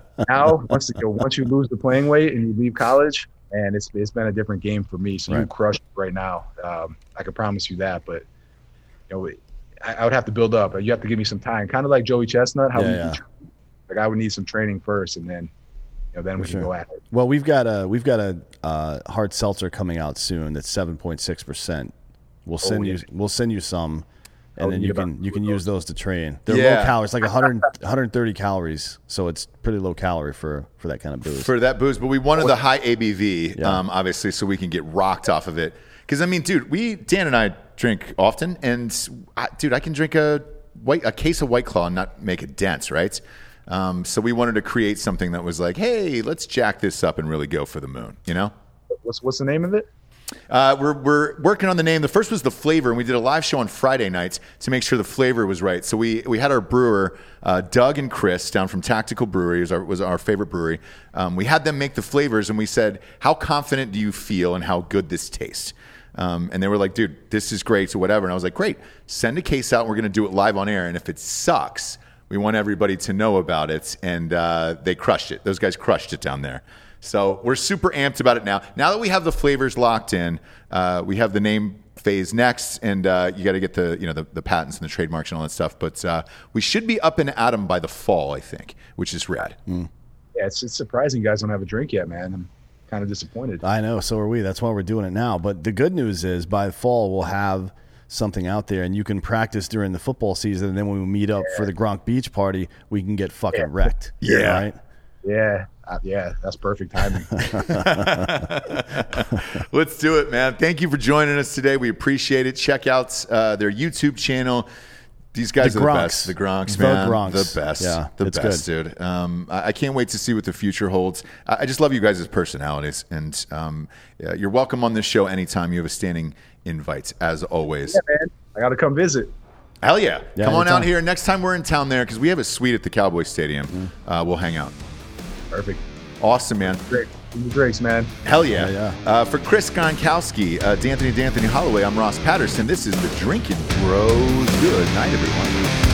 now, once you once you lose the playing weight and you leave college, and it's it's been a different game for me. So you Right. crush right now. Um, I can promise you that. But you know, I, I would have to build up. You have to give me some time, kind of like Joey Chestnut. How Yeah, yeah. train. like I would need some training first, and then you know then we sure. can go at it. Well, we've got a we've got a uh, hard seltzer coming out soon. That's seven point six percent. We'll send yeah. you we'll send you some, and Oh, then you you can you can two use those to train. They're Yeah. low calories, like 100, 130 calories, so it's pretty low calorie for for that kind of booze. for that booze, but we wanted the high ABV, Yeah. um, obviously, so we can get rocked off of it. Because I mean, dude, we Dan and I drink often, and I, dude, I can drink a white a case of White Claw and not make it dense, right? Um, so we wanted to create something that was like, hey, let's jack this up and really go for the moon, you know? What's what's the name of it? Uh, we're, we're working on the name. The first was the flavor, and we did a live show on Friday nights to make sure the flavor was right. So we, we had our brewer, uh, Doug and Chris, down from Tactical Brewery, was our, was our favorite brewery. Um, we had them make the flavors, and we said, How confident do you feel and how good this tastes? Um, and they were like, Dude, this is great, so whatever. And I was like, Great, send a case out. and We're going to do it live on air. And if it sucks, we want everybody to know about it. And uh, they crushed it. Those guys crushed it down there. So we're super amped about it now. Now that we have the flavors locked in, uh, we have the name phase next, and uh, you got to get the you know the, the patents and the trademarks and all that stuff. But uh, we should be up and at 'em by the fall, I think, which is rad. Yeah, it's it's surprising you guys don't have a drink yet, man. I'm kind of disappointed. I know, so are we. That's why we're doing it now. But the good news is, by fall, we'll have something out there, and you can practice during the football season. And then when we meet up for the Gronk Beach party, we can get fucking Yeah. wrecked. Yeah. right. Yeah, uh, yeah, that's perfect timing. Let's do it, man. Thank you for joining us today. We appreciate it. Check out uh, their YouTube channel. These guys The are the best. The Gronks, The man. Gronks. The best. Yeah, the it's best, dude. Um, I, I can't wait to see what the future holds. I, I just love you guys' personalities. And um, yeah, you're welcome on this show anytime. You have a standing invite, as always. yeah, man, I got to come visit. Hell yeah. Yeah, Come on out anytime. here. Next time we're in town there, because we have a suite at the Cowboy Stadium. Mm-hmm. Uh, we'll hang out. Perfect. Awesome, man. Great. Give me drinks, man. Hell yeah. Yeah, Uh, for Chris Gronkowski, uh, D'Anthony D'Anthony Holloway, I'm Ross Patterson. This is the Drinking Bros. Good night, everyone.